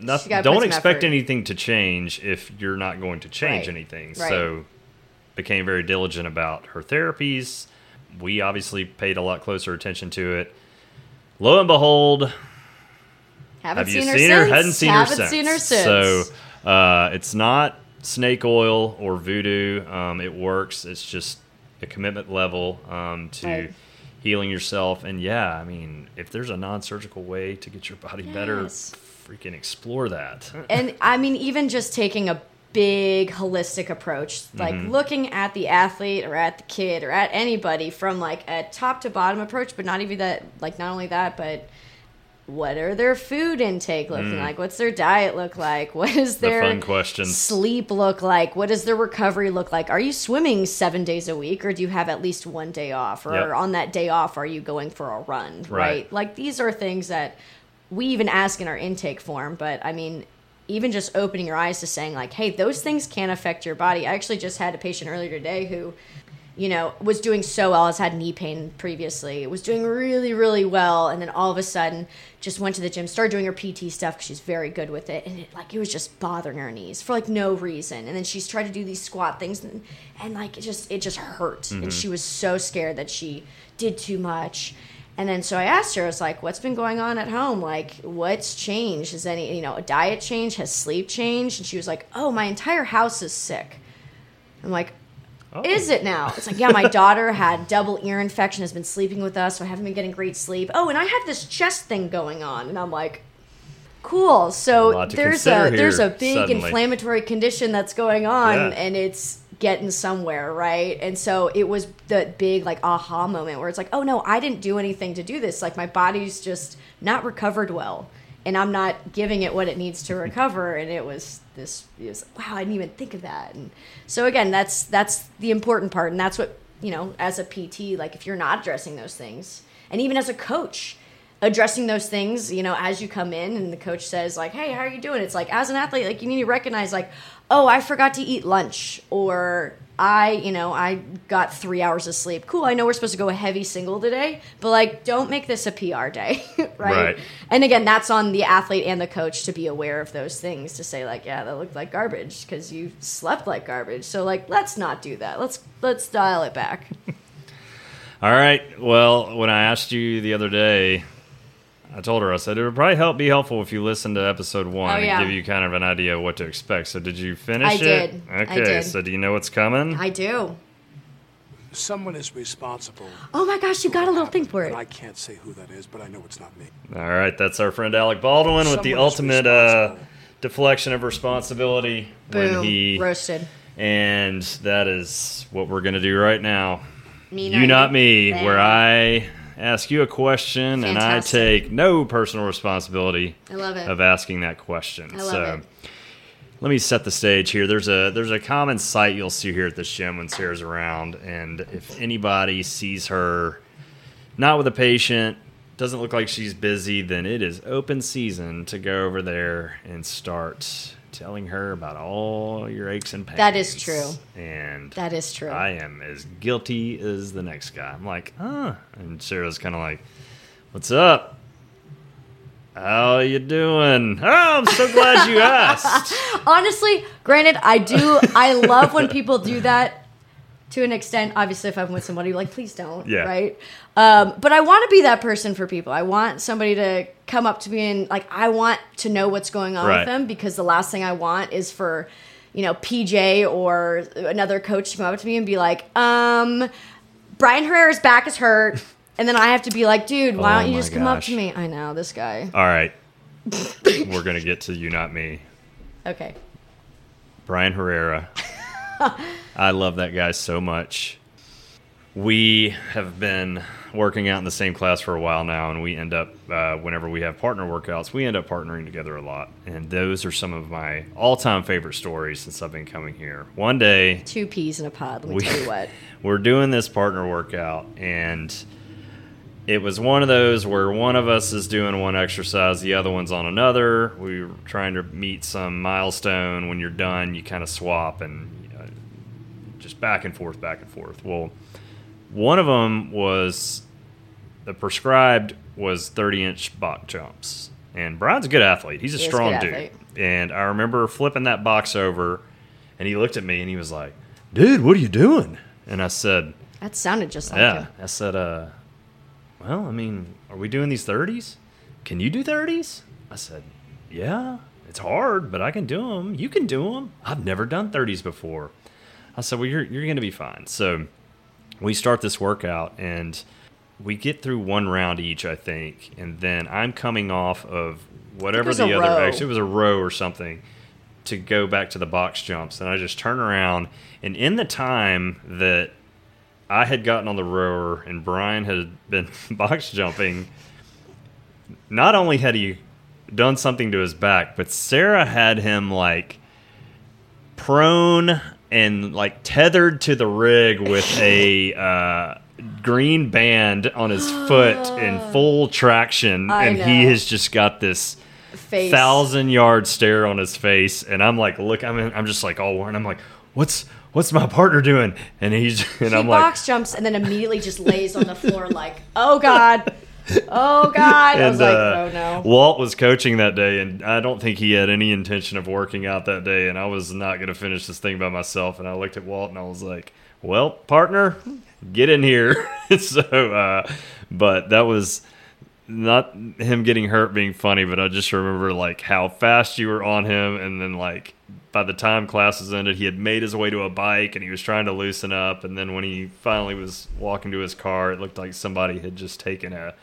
[SPEAKER 2] nothing. Don't expect
[SPEAKER 4] effort.
[SPEAKER 2] anything to change if you're not going to change
[SPEAKER 4] Right.
[SPEAKER 2] anything.
[SPEAKER 4] Right.
[SPEAKER 2] So became very diligent about her therapies. We obviously paid a lot closer attention to it. Lo and behold,
[SPEAKER 4] Haven't
[SPEAKER 2] have you
[SPEAKER 4] seen, her,
[SPEAKER 2] seen her?
[SPEAKER 4] since.
[SPEAKER 2] Hadn't seen
[SPEAKER 4] Haven't
[SPEAKER 2] her since.
[SPEAKER 4] seen her since.
[SPEAKER 2] So uh, it's not snake oil or voodoo. Um, it works. It's just a commitment level um, to
[SPEAKER 4] Right.
[SPEAKER 2] healing yourself. And yeah, I mean, if there's a non-surgical way to get your body better,
[SPEAKER 4] Yes.
[SPEAKER 2] freaking explore that.
[SPEAKER 4] and I mean, even just taking a big holistic approach, like
[SPEAKER 2] Mm-hmm.
[SPEAKER 4] looking at the athlete or at the kid or at anybody from like a top to bottom approach, but not even that, like not only that, but what are their food intake looking like? What's their diet look like? What is
[SPEAKER 2] Mm. The
[SPEAKER 4] their
[SPEAKER 2] fun questions.
[SPEAKER 4] sleep look like? What does their recovery look like? Are you swimming seven days a week or do you have at least one day off? Or
[SPEAKER 2] Yep.
[SPEAKER 4] on that day off, are you going for a run?
[SPEAKER 2] Right.
[SPEAKER 4] right? Like these are things that we even ask in our intake form, but I mean, even just opening your eyes to saying like, hey, those things can affect your body. I actually just had a patient earlier today who, you know, was doing so well, has had knee pain previously, was doing really, really well, and then all of a sudden just went to the gym, started doing her PT stuff because she's very good with it, and it like it was just bothering her knees for like no reason. And then she's tried to do these squat things, and, and like it just it just hurt, and mm-hmm. she was so scared that she did too much. And then so I asked her, I was like, what's been going on at home? Like, what's changed? Has any, you know, a diet change? Has sleep changed? And she was like, oh, my entire house is sick. I'm like,
[SPEAKER 2] Oh.
[SPEAKER 4] is it now? It's like, yeah, my daughter had double ear infection, has been sleeping with us, so I haven't been getting great sleep. Oh, and I have this chest thing going on. And I'm like, cool. So
[SPEAKER 2] to
[SPEAKER 4] there's a there's a big
[SPEAKER 2] suddenly.
[SPEAKER 4] inflammatory condition that's going on
[SPEAKER 2] Yeah.
[SPEAKER 4] and it's getting somewhere, right? And so it was the big like aha moment where it's like, oh no, I didn't do anything to do this. Like my body's just not recovered well. And I'm not giving it what it needs to recover. And it was this is wow, I didn't even think of that. And so again, that's that's the important part. And that's what, you know, as a PT, like if you're not addressing those things, and even as a coach, addressing those things you know as you come in and the coach says like hey how are you doing it's like as an athlete like you need to recognize like oh i forgot to eat lunch or i you know i got three hours of sleep cool i know we're supposed to go a heavy single today but like don't make this a pr day right?
[SPEAKER 2] Right.
[SPEAKER 4] and again that's on the athlete and the coach to be aware of those things to say like yeah that looked like garbage because you slept like garbage so like let's not do that let's let's dial it back
[SPEAKER 2] All right. Well, when I asked you the other day, I told her I said it would probably help be helpful if you listen to episode one
[SPEAKER 4] Oh,
[SPEAKER 2] and give you kind of an idea of what to expect. So did you finish
[SPEAKER 4] I
[SPEAKER 2] it?
[SPEAKER 4] did.
[SPEAKER 2] Okay.
[SPEAKER 4] did.
[SPEAKER 2] So do you know what's coming?
[SPEAKER 4] i do
[SPEAKER 6] Someone is responsible.
[SPEAKER 4] oh my gosh you got a little thing for it
[SPEAKER 6] I can't say who that is, but I know it's not me.
[SPEAKER 2] All right. That's our friend Alec Baldwin with the ultimate uh, deflection of responsibility when he
[SPEAKER 4] roasted
[SPEAKER 2] and that is what we're gonna do right now.
[SPEAKER 4] Me,
[SPEAKER 2] you not
[SPEAKER 4] you.
[SPEAKER 2] me, where I ask you a question and I take no personal responsibility
[SPEAKER 4] I love it.
[SPEAKER 2] of asking that question.
[SPEAKER 4] I love
[SPEAKER 2] so
[SPEAKER 4] it.
[SPEAKER 2] Let me set the stage here. There's a there's a common sight you'll see here at this gym when Sara's around, and if anybody sees her not with a patient, doesn't look like she's busy, then it is open season to go over there and start telling her about all your aches and pains.
[SPEAKER 4] That is true.
[SPEAKER 2] And
[SPEAKER 4] That is true.
[SPEAKER 2] I am as guilty as the next guy. I'm like, huh. And Sara's kind of like, what's up? How are you doing? Oh, I'm so glad you asked.
[SPEAKER 4] Honestly, granted, I do. I love when people do that to an extent. Obviously, if I'm with somebody, like, please don't.
[SPEAKER 2] Yeah.
[SPEAKER 4] Right. Um, but I want to be that person for people. I want somebody to come up to me and like, I want to know what's going on
[SPEAKER 2] Right.
[SPEAKER 4] with them because the last thing I want is for, you know, PJ or another coach to come up to me and be like, um, Brian Herrera's back is hurt. And then I have to be like, dude, why
[SPEAKER 2] Oh
[SPEAKER 4] don't you
[SPEAKER 2] my
[SPEAKER 4] just come up
[SPEAKER 2] gosh.
[SPEAKER 4] to me? I know this guy.
[SPEAKER 2] All right. We're going to get to you, not me.
[SPEAKER 4] Okay.
[SPEAKER 2] Brian Herrera. I love that guy so much. We have been working out in the same class for a while now, and we end up, uh, whenever we have partner workouts, we end up partnering together a lot. And those are some of my all time favorite stories since I've been coming here. One day,
[SPEAKER 4] Two peas in a pod. Let me
[SPEAKER 2] we,
[SPEAKER 4] tell you what.
[SPEAKER 2] we're doing this partner workout and it was one of those where one of us is doing one exercise the other one's on another. We were trying to meet some milestone. When you're done you kind of swap and uh, just back and forth back and forth. Well one of them was the prescribed was 30 inch box jumps. And brian's a good athlete. He's a
[SPEAKER 4] He is a
[SPEAKER 2] strong dude.
[SPEAKER 4] athlete.
[SPEAKER 2] and i remember flipping that box over and he looked at me and he was like dude what are you doing? And i said
[SPEAKER 4] That sounded just like
[SPEAKER 2] yeah.
[SPEAKER 4] him.
[SPEAKER 2] i said uh well i mean are we doing these 30s can you do 30s i said yeah it's hard but i can do them you can do them i've never done 30s before. I said well you're, you're going to be fine. So we start this workout and we get through one round each i think and then i'm coming off of whatever the other
[SPEAKER 4] row.
[SPEAKER 2] it was a row or something to go back to the box jumps. And i just turn around and in the time that i had gotten on the rower and brian had been box jumping not only had he done something to his back but sara had him like prone and like tethered to the rig with a uh, green band on his foot in full traction,
[SPEAKER 4] I
[SPEAKER 2] and he has just got this
[SPEAKER 4] Face.
[SPEAKER 2] thousand yard stare on his face, and I'm like, look, I'm I'm just like all worn. I'm like, what's what's my partner doing? And he's and
[SPEAKER 4] He
[SPEAKER 2] I'm like,
[SPEAKER 4] box jumps and then immediately just lays on the floor like, oh god, oh god. I was like,
[SPEAKER 2] uh,
[SPEAKER 4] oh no.
[SPEAKER 2] Walt was coaching that day, and I don't think he had any intention of working out that day. And I was not going to finish this thing by myself. And I looked at Walt, and I was like, "Well, partner, get in here." so, uh, but that was not him getting hurt being funny, but I just remember like how fast you were on him, and then like by the time classes ended, he had made his way to a bike and he was trying to loosen up, and then when he finally was walking to his car, it looked like somebody had just taken a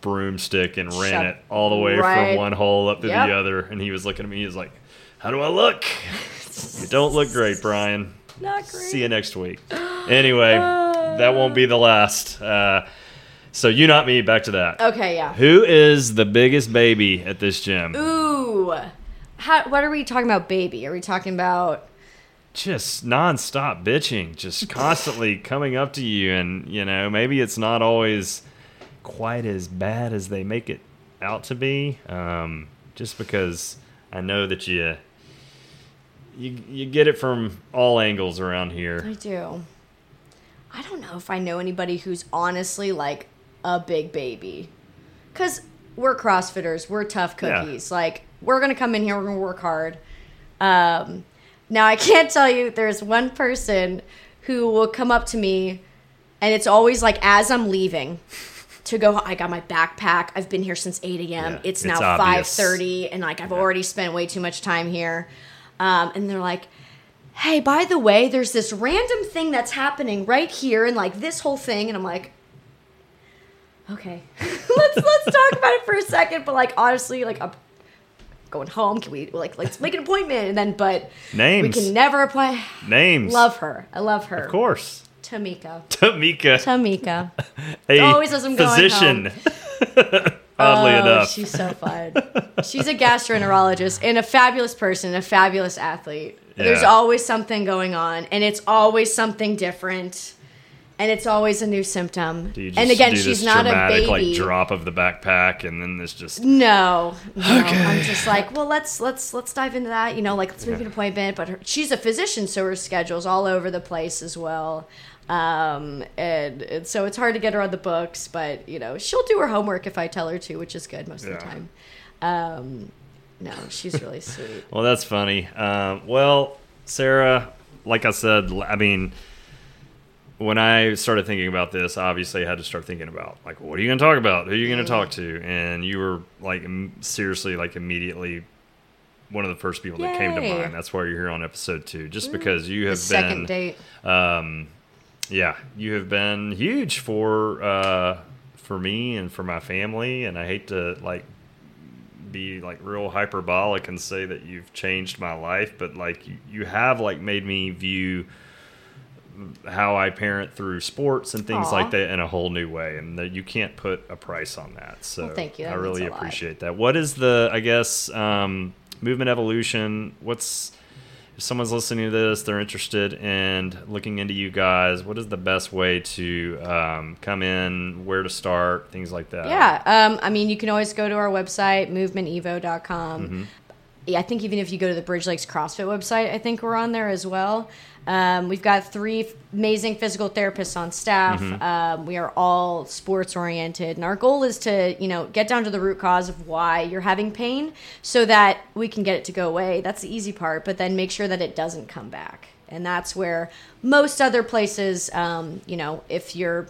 [SPEAKER 2] broomstick and ran
[SPEAKER 4] Shut-
[SPEAKER 2] it all the way
[SPEAKER 4] right.
[SPEAKER 2] from one hole up to
[SPEAKER 4] Yep.
[SPEAKER 2] the other, and he was looking at me, he was like, "How do I look?" you don't look great, Brian.
[SPEAKER 4] Not great.
[SPEAKER 2] See you next week. Anyway, that won't be the last. Uh, so you, not me. Back to that.
[SPEAKER 4] Okay, yeah.
[SPEAKER 2] Who is the biggest baby at this gym?
[SPEAKER 4] Ooh. How, what are we talking about, baby? Are we talking about
[SPEAKER 2] Just nonstop bitching, just constantly coming up to you, and you know maybe it's not always quite as bad as they make it out to be. Um, just because I know that you you you get it from all angles around here.
[SPEAKER 4] I do. I don't know if I know anybody who's honestly like a big baby. Cuz we're CrossFitters, we're tough
[SPEAKER 2] Yeah.
[SPEAKER 4] cookies. Like we're going to come in here, we're going to work hard. Um now I can't tell you there's one person who will come up to me and it's always like as I'm leaving to go I got my backpack. I've been here since 8 a.m.
[SPEAKER 2] Yeah,
[SPEAKER 4] it's
[SPEAKER 2] it's
[SPEAKER 4] now
[SPEAKER 2] obvious.
[SPEAKER 4] 5:30 and like I've already spent way too much time here. Um, and they're like, hey, by the way, there's this random thing that's happening right here and like this whole thing. And I'm like, okay, let's let's talk about it for a second. But like honestly, like I'm going home. Can we like let's make an appointment? And then but
[SPEAKER 2] Names.
[SPEAKER 4] we can never apply.
[SPEAKER 2] Names.
[SPEAKER 4] Love her. I love her.
[SPEAKER 2] Of course.
[SPEAKER 4] Tamika.
[SPEAKER 2] Tamika,
[SPEAKER 4] Tamika.
[SPEAKER 2] a
[SPEAKER 4] always as I'm going
[SPEAKER 2] physician. Oddly
[SPEAKER 4] oh,
[SPEAKER 2] enough,
[SPEAKER 4] she's so fun. she's a gastroenterologist and a fabulous person, a fabulous athlete. There's always something going on, and it's always something different, and it's always a new symptom.
[SPEAKER 2] Do you just
[SPEAKER 4] and again, she's not a
[SPEAKER 2] dramatic,
[SPEAKER 4] baby.
[SPEAKER 2] like drop of the backpack, and then this just
[SPEAKER 4] No, no. I'm just like, well, let's let's let's dive into that. You know, like let's make an appointment. But her, she's a physician, so her schedule's all over the place as well. Um, and, and so it's hard to get her on the books, but you know, she'll do her homework if I tell her to, which is good most of the time. Um, no, she's really sweet.
[SPEAKER 2] Well, that's funny. Um, well, Sara, like I said, I mean, when I started thinking about this, obviously I had to start thinking about like, what are you going to talk about? Who are you going to talk to? And you were like, seriously, like immediately one of the first people that came to mind. That's why you're here on episode two, just because you
[SPEAKER 4] The
[SPEAKER 2] have
[SPEAKER 4] second
[SPEAKER 2] been,
[SPEAKER 4] date.
[SPEAKER 2] um, yeah, you have been huge for uh, for me and for my family. And I hate to like be like real hyperbolic and say that you've changed my life, but like you, you have like made me view how I parent through sports and things
[SPEAKER 4] Aw.
[SPEAKER 2] like that in a whole new way, and that you can't put a price on that. So
[SPEAKER 4] Well, thank you. That
[SPEAKER 2] I really
[SPEAKER 4] lot.
[SPEAKER 2] appreciate that. What is the I guess um, movement evolution? What's if someone's listening to this, they're interested in looking into you guys. What is the best way to um, come in? Where to start? Things like that.
[SPEAKER 4] Yeah, um, I mean, you can always go to our website, movementevo.com.
[SPEAKER 2] Mm-hmm.
[SPEAKER 4] Yeah, I think even if you go to the Bridge Lakes CrossFit website, I think we're on there as well. Um, we've got three f- amazing physical therapists on staff.
[SPEAKER 2] Mm-hmm.
[SPEAKER 4] Um, we are all sports oriented, and our goal is to, you know, get down to the root cause of why you're having pain, so that we can get it to go away. That's the easy part, but then make sure that it doesn't come back, and that's where most other places, um, you know, if you're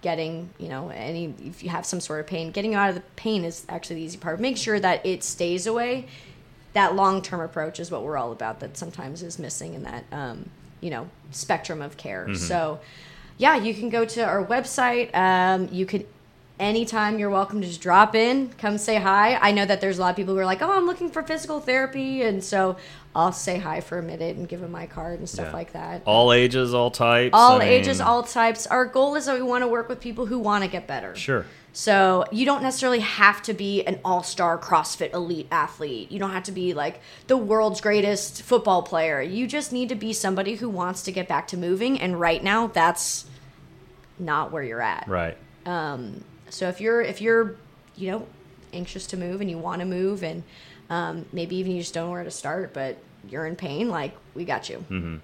[SPEAKER 4] getting you know any if you have some sort of pain getting out of the pain is actually the easy part make sure that it stays away that long-term approach is what we're all about that sometimes is missing in that um, you know spectrum of care so yeah you can go to our website um, you could anytime you're welcome to just drop in come say hi i know that there's a lot of people who are like oh i'm looking for physical therapy and so i'll say hi for a minute and give them my card and stuff
[SPEAKER 2] Yeah.
[SPEAKER 4] like that
[SPEAKER 2] All ages, all types.
[SPEAKER 4] all
[SPEAKER 2] I
[SPEAKER 4] ages,
[SPEAKER 2] mean,
[SPEAKER 4] all types. Our goal is that we want to work with people who want to get better.
[SPEAKER 2] Sure.
[SPEAKER 4] So you don't necessarily have to be an all-star CrossFit elite athlete. You don't have to be like the world's greatest football player. You just need to be somebody who wants to get back to moving. And right now, that's not where you're at.
[SPEAKER 2] Right.
[SPEAKER 4] So if you're if you're you know anxious to move and you want to move and um, maybe even you just don't know where to start, but you're in pain, like we got you.
[SPEAKER 2] Hmm.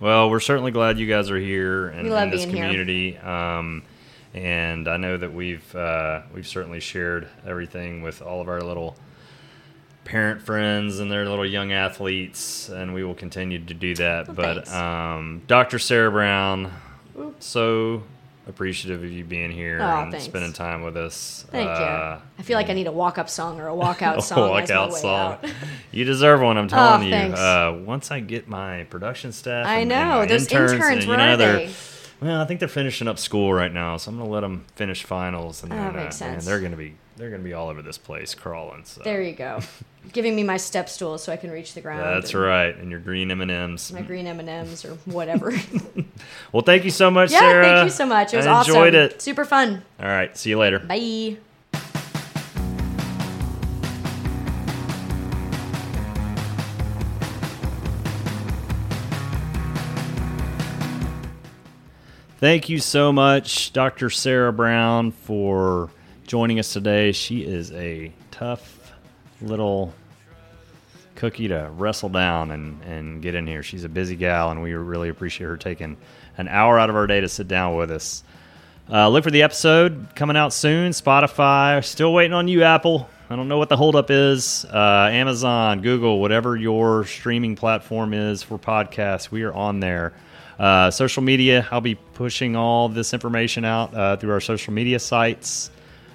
[SPEAKER 2] Well, we're certainly glad you guys are here and
[SPEAKER 4] We love
[SPEAKER 2] in this
[SPEAKER 4] being here.
[SPEAKER 2] community. Um, and I know that we've uh, we've certainly shared everything with all of our little parent friends and their little young athletes, and we will continue to do that.
[SPEAKER 4] Well,
[SPEAKER 2] but um, Dr. Sara Brown, so appreciative of you being here
[SPEAKER 4] Aw,
[SPEAKER 2] and
[SPEAKER 4] thanks.
[SPEAKER 2] spending time with us.
[SPEAKER 4] Thank
[SPEAKER 2] Uh,
[SPEAKER 4] you. I feel like I need a walk-up song or a walkout song.
[SPEAKER 2] walkout song. You deserve one. I'm telling you. Uh, once I get my production staff,
[SPEAKER 4] I
[SPEAKER 2] and- and
[SPEAKER 4] know
[SPEAKER 2] my
[SPEAKER 4] those interns.
[SPEAKER 2] and, you know,
[SPEAKER 4] they?
[SPEAKER 2] Well, I think they're finishing up school right now, so I'm gonna let them finish finals, and then
[SPEAKER 4] makes
[SPEAKER 2] uh, man, they're gonna be they're gonna be all over this place crawling. So
[SPEAKER 4] There you go. Giving me my step stool so I can reach the ground.
[SPEAKER 2] that's
[SPEAKER 4] and
[SPEAKER 2] right, and your green M and M's.
[SPEAKER 4] My green M and M's or whatever.
[SPEAKER 2] Well, thank you so much,
[SPEAKER 4] yeah,
[SPEAKER 2] Sara.
[SPEAKER 4] thank you so much. It was
[SPEAKER 2] I
[SPEAKER 4] awesome.
[SPEAKER 2] enjoyed it.
[SPEAKER 4] Super fun.
[SPEAKER 2] All right, see you later.
[SPEAKER 4] Bye.
[SPEAKER 2] Thank you so much, Dr. Sara Brown, for joining us today. She is a tough little cookie to wrestle down and, and get in here. She's a busy gal, and we really appreciate her taking an hour out of our day to sit down with us. Uh, look for the episode coming out soon. Spotify, still waiting on you, Apple. I don't know what the holdup is. Uh, Amazon, Google, whatever your streaming platform is for podcasts, we are on there. Uh, social media, I'll be pushing all this information out uh, through our social media sites.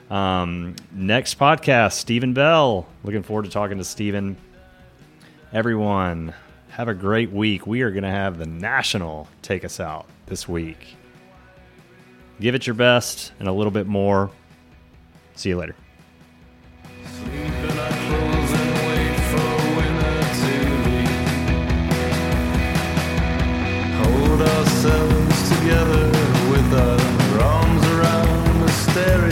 [SPEAKER 2] Um, next podcast, Stephen Bell. Looking forward to talking to Stephen. Everyone, have a great week. We are going to have the National take us out this week. Give it your best and a little bit more. See you later. hold ourselves together with our arms around the staring.